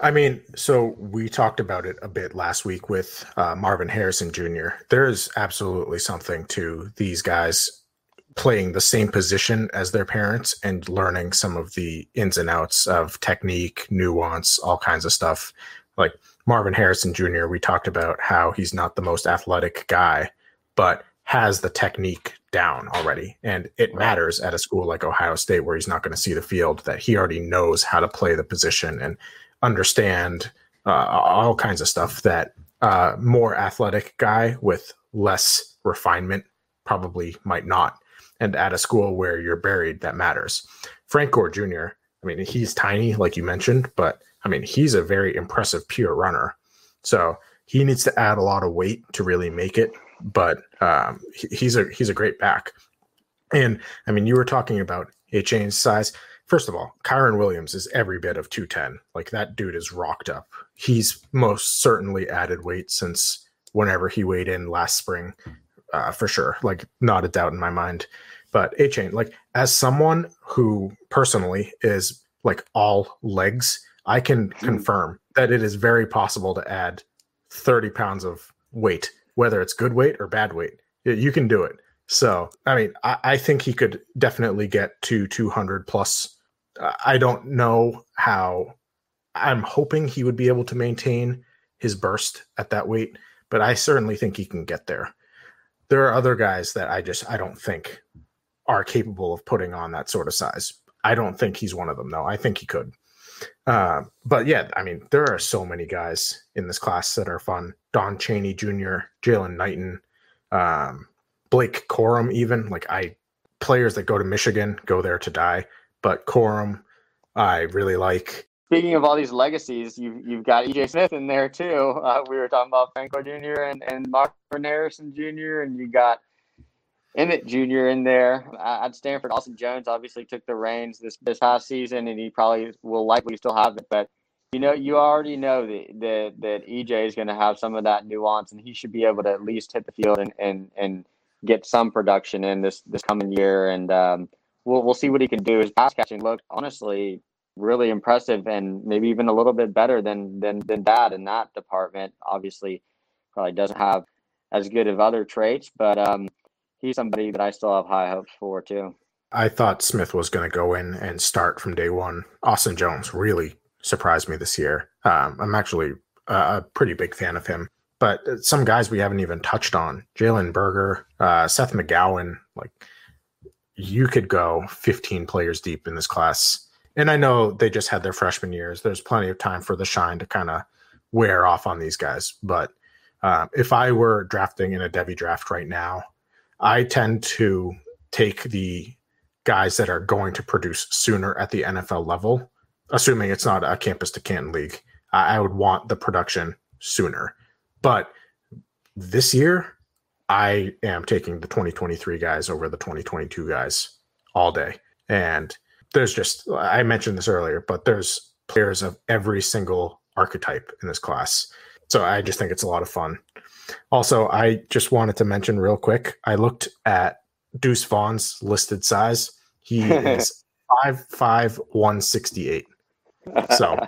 I mean, so we talked about it a bit last week with uh, Marvin Harrison Jr. There is absolutely something to these guys playing the same position as their parents and learning some of the ins and outs of technique, nuance, all kinds of stuff. Like Marvin Harrison Jr., we talked about how he's not the most athletic guy, but has the technique down already. And it matters at a school like Ohio State where he's not going to see the field, that he already knows how to play the position and understand uh, all kinds of stuff that uh, more athletic guy with less refinement probably might not. And at a school where you're buried, that matters. Frank Gore Jr., I mean, he's tiny, like you mentioned, but I mean, he's a very impressive pure runner. So he needs to add a lot of weight to really make it. But um, he's a he's a great back. And I mean, you were talking about Achane's size. First of all, Kyren Williams is every bit of 210. Like that dude is rocked up. He's most certainly added weight since whenever he weighed in last spring, uh, for sure. Like, not a doubt in my mind. But Achane, like, as someone who personally is like all legs, I can mm. confirm that it is very possible to add 30 pounds of weight, whether it's good weight or bad weight. You can do it. So, I mean, I, I think he could definitely get to 200 plus I don't know how. I'm hoping he would be able to maintain his burst at that weight, but I certainly think he can get there. There are other guys that I just I don't think are capable of putting on that sort of size. I don't think he's one of them though. I think he could. Uh, but yeah, I mean, there are so many guys in this class that are fun. Don Chaney Jr., Jalen Knighton, um, Blake Corum, even like I players that go to Michigan go there to die but Corum, I really like. Speaking of all these legacies, you've you've got EJ Smith in there too. Uh, we were talking about Franco Jr. and and Marvin Harrison Jr. and you got Emmett Jr. in there at Stanford. Austin Jones obviously took the reins this this past season, and he probably will likely still have it. But you know, you already know that that, that EJ is going to have some of that nuance, and he should be able to at least hit the field and and and get some production in this this coming year. And um, we'll we'll see what he can do. His pass catching looked honestly really impressive and maybe even a little bit better than than than dad in that department. Obviously, probably doesn't have as good of other traits, but um, he's somebody that I still have high hopes for too. I thought Smith was going to go in and start from day one. Austin Jones really surprised me this year. Um, I'm actually a pretty big fan of him. But some guys we haven't even touched on: Jalen Berger, uh, Seth McGowan, like you could go 15 players deep in this class. And I know they just had their freshman years. There's plenty of time for the shine to kind of wear off on these guys. But uh, if I were drafting in a Devy draft right now, I tend to take the guys that are going to produce sooner at the NFL level, assuming it's not a campus to Canton league. I would want the production sooner. But this year, I am taking the 2023 guys over the 2022 guys all day. And there's just, I mentioned this earlier, but there's players of every single archetype in this class. So I just think it's a lot of fun. Also, I just wanted to mention real quick I looked at Deuce Vaughn's listed size. He [LAUGHS] is five five one sixty eight. So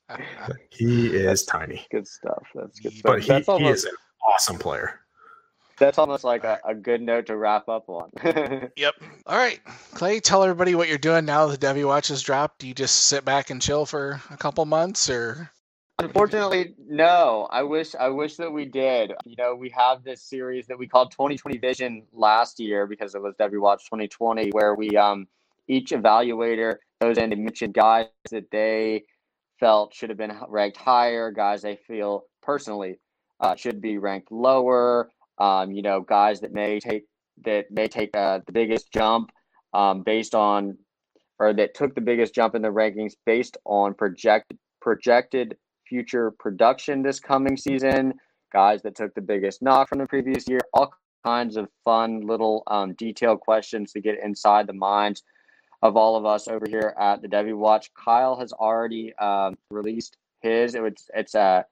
[LAUGHS] he is tiny. Good stuff. That's good stuff. But he, almost, he is an awesome player that's almost like a, a good note to wrap up on. [LAUGHS] yep. All right, Clay, tell everybody what you're doing now the Devy Watch has dropped. Do you just sit back and chill for a couple months, or? Unfortunately, no. I wish I wish that we did. You know, we have this series that we called 2020 Vision last year because it was Devy Watch 2020, where we um each evaluator goes in and mention guys that they felt should have been ranked higher, guys they feel personally uh, should be ranked lower, um, you know, guys that may take that may take uh, the biggest jump um, based on, or that took the biggest jump in the rankings based on projected projected future production this coming season. Guys that took the biggest knock from the previous year, all kinds of fun little um, detailed questions to get inside the minds of all of us over here at the Devy Watch. Kyle has already um, released his. It was, it's a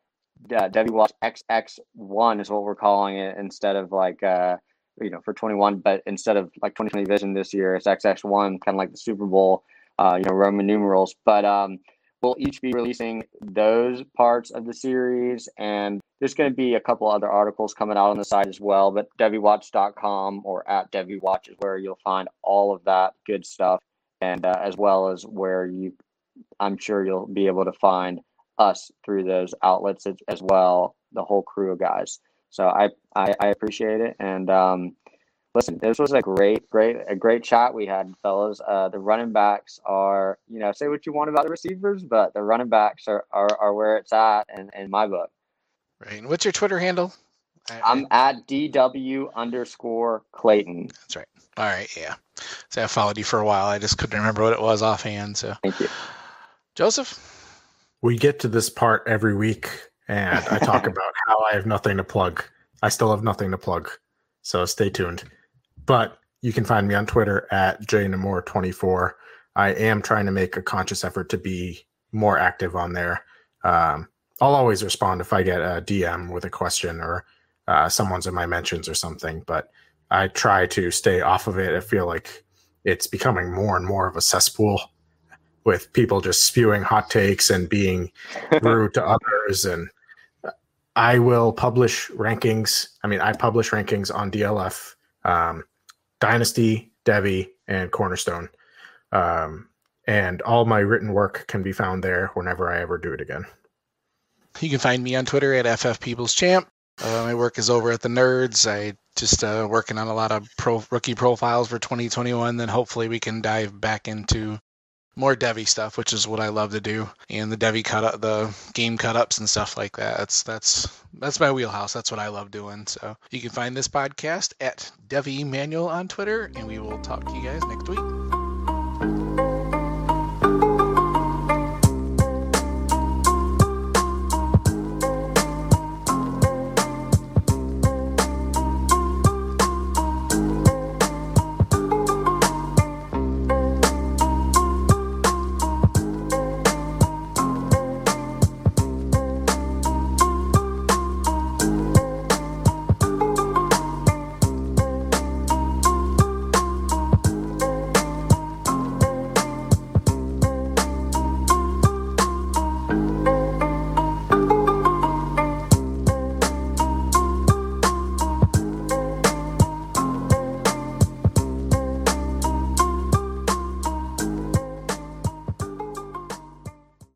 uh, Watch XX1 is what we're calling it instead of like uh, you know for 21, but instead of like 2020 Vision this year, it's XX1, kind of like the Super Bowl, uh, you know, Roman numerals. But um, we'll each be releasing those parts of the series and there's going to be a couple other articles coming out on the site as well but devywatch.com or at devywatch is where you'll find all of that good stuff and uh, as well as where you i'm sure you'll be able to find us through those outlets as, as well the whole crew of guys. So i i, I appreciate it and um, listen, this was a great, great, a great chat we had, fellas. Uh, the running backs are, you know, say what you want about the receivers, but the running backs are are, are where it's at in, in my book. Right. And what's your Twitter handle? I'm at DW underscore Clayton. That's right. All right. Yeah. So I followed you for a while. I just couldn't remember what it was offhand. So thank you, Joseph. We get to this part every week, and I talk [LAUGHS] about how I have nothing to plug. I still have nothing to plug. So stay tuned. But you can find me on Twitter at jnamore24. I am trying to make a conscious effort to be more active on there. Um, I'll always respond if I get a DM with a question or uh, someone's in my mentions or something, but I try to stay off of it. I feel like it's becoming more and more of a cesspool with people just spewing hot takes and being [LAUGHS] rude to others. And I will publish rankings. I mean, I publish rankings on DLF. Um, Dynasty, Devy, and Cornerstone. Um, and all my written work can be found there whenever I ever do it again. You can find me on Twitter at FF People's Champ. Uh, my work is over at the Nerds. I just uh, working on a lot of pro rookie profiles for 2021. Then hopefully we can dive back into more Devy stuff, which is what I love to do, and the Devy cut up, the game cut ups and stuff like that. That's that's that's my wheelhouse. That's what I love doing. So you can find this podcast at Devy Manual on Twitter, and we will talk to you guys next week.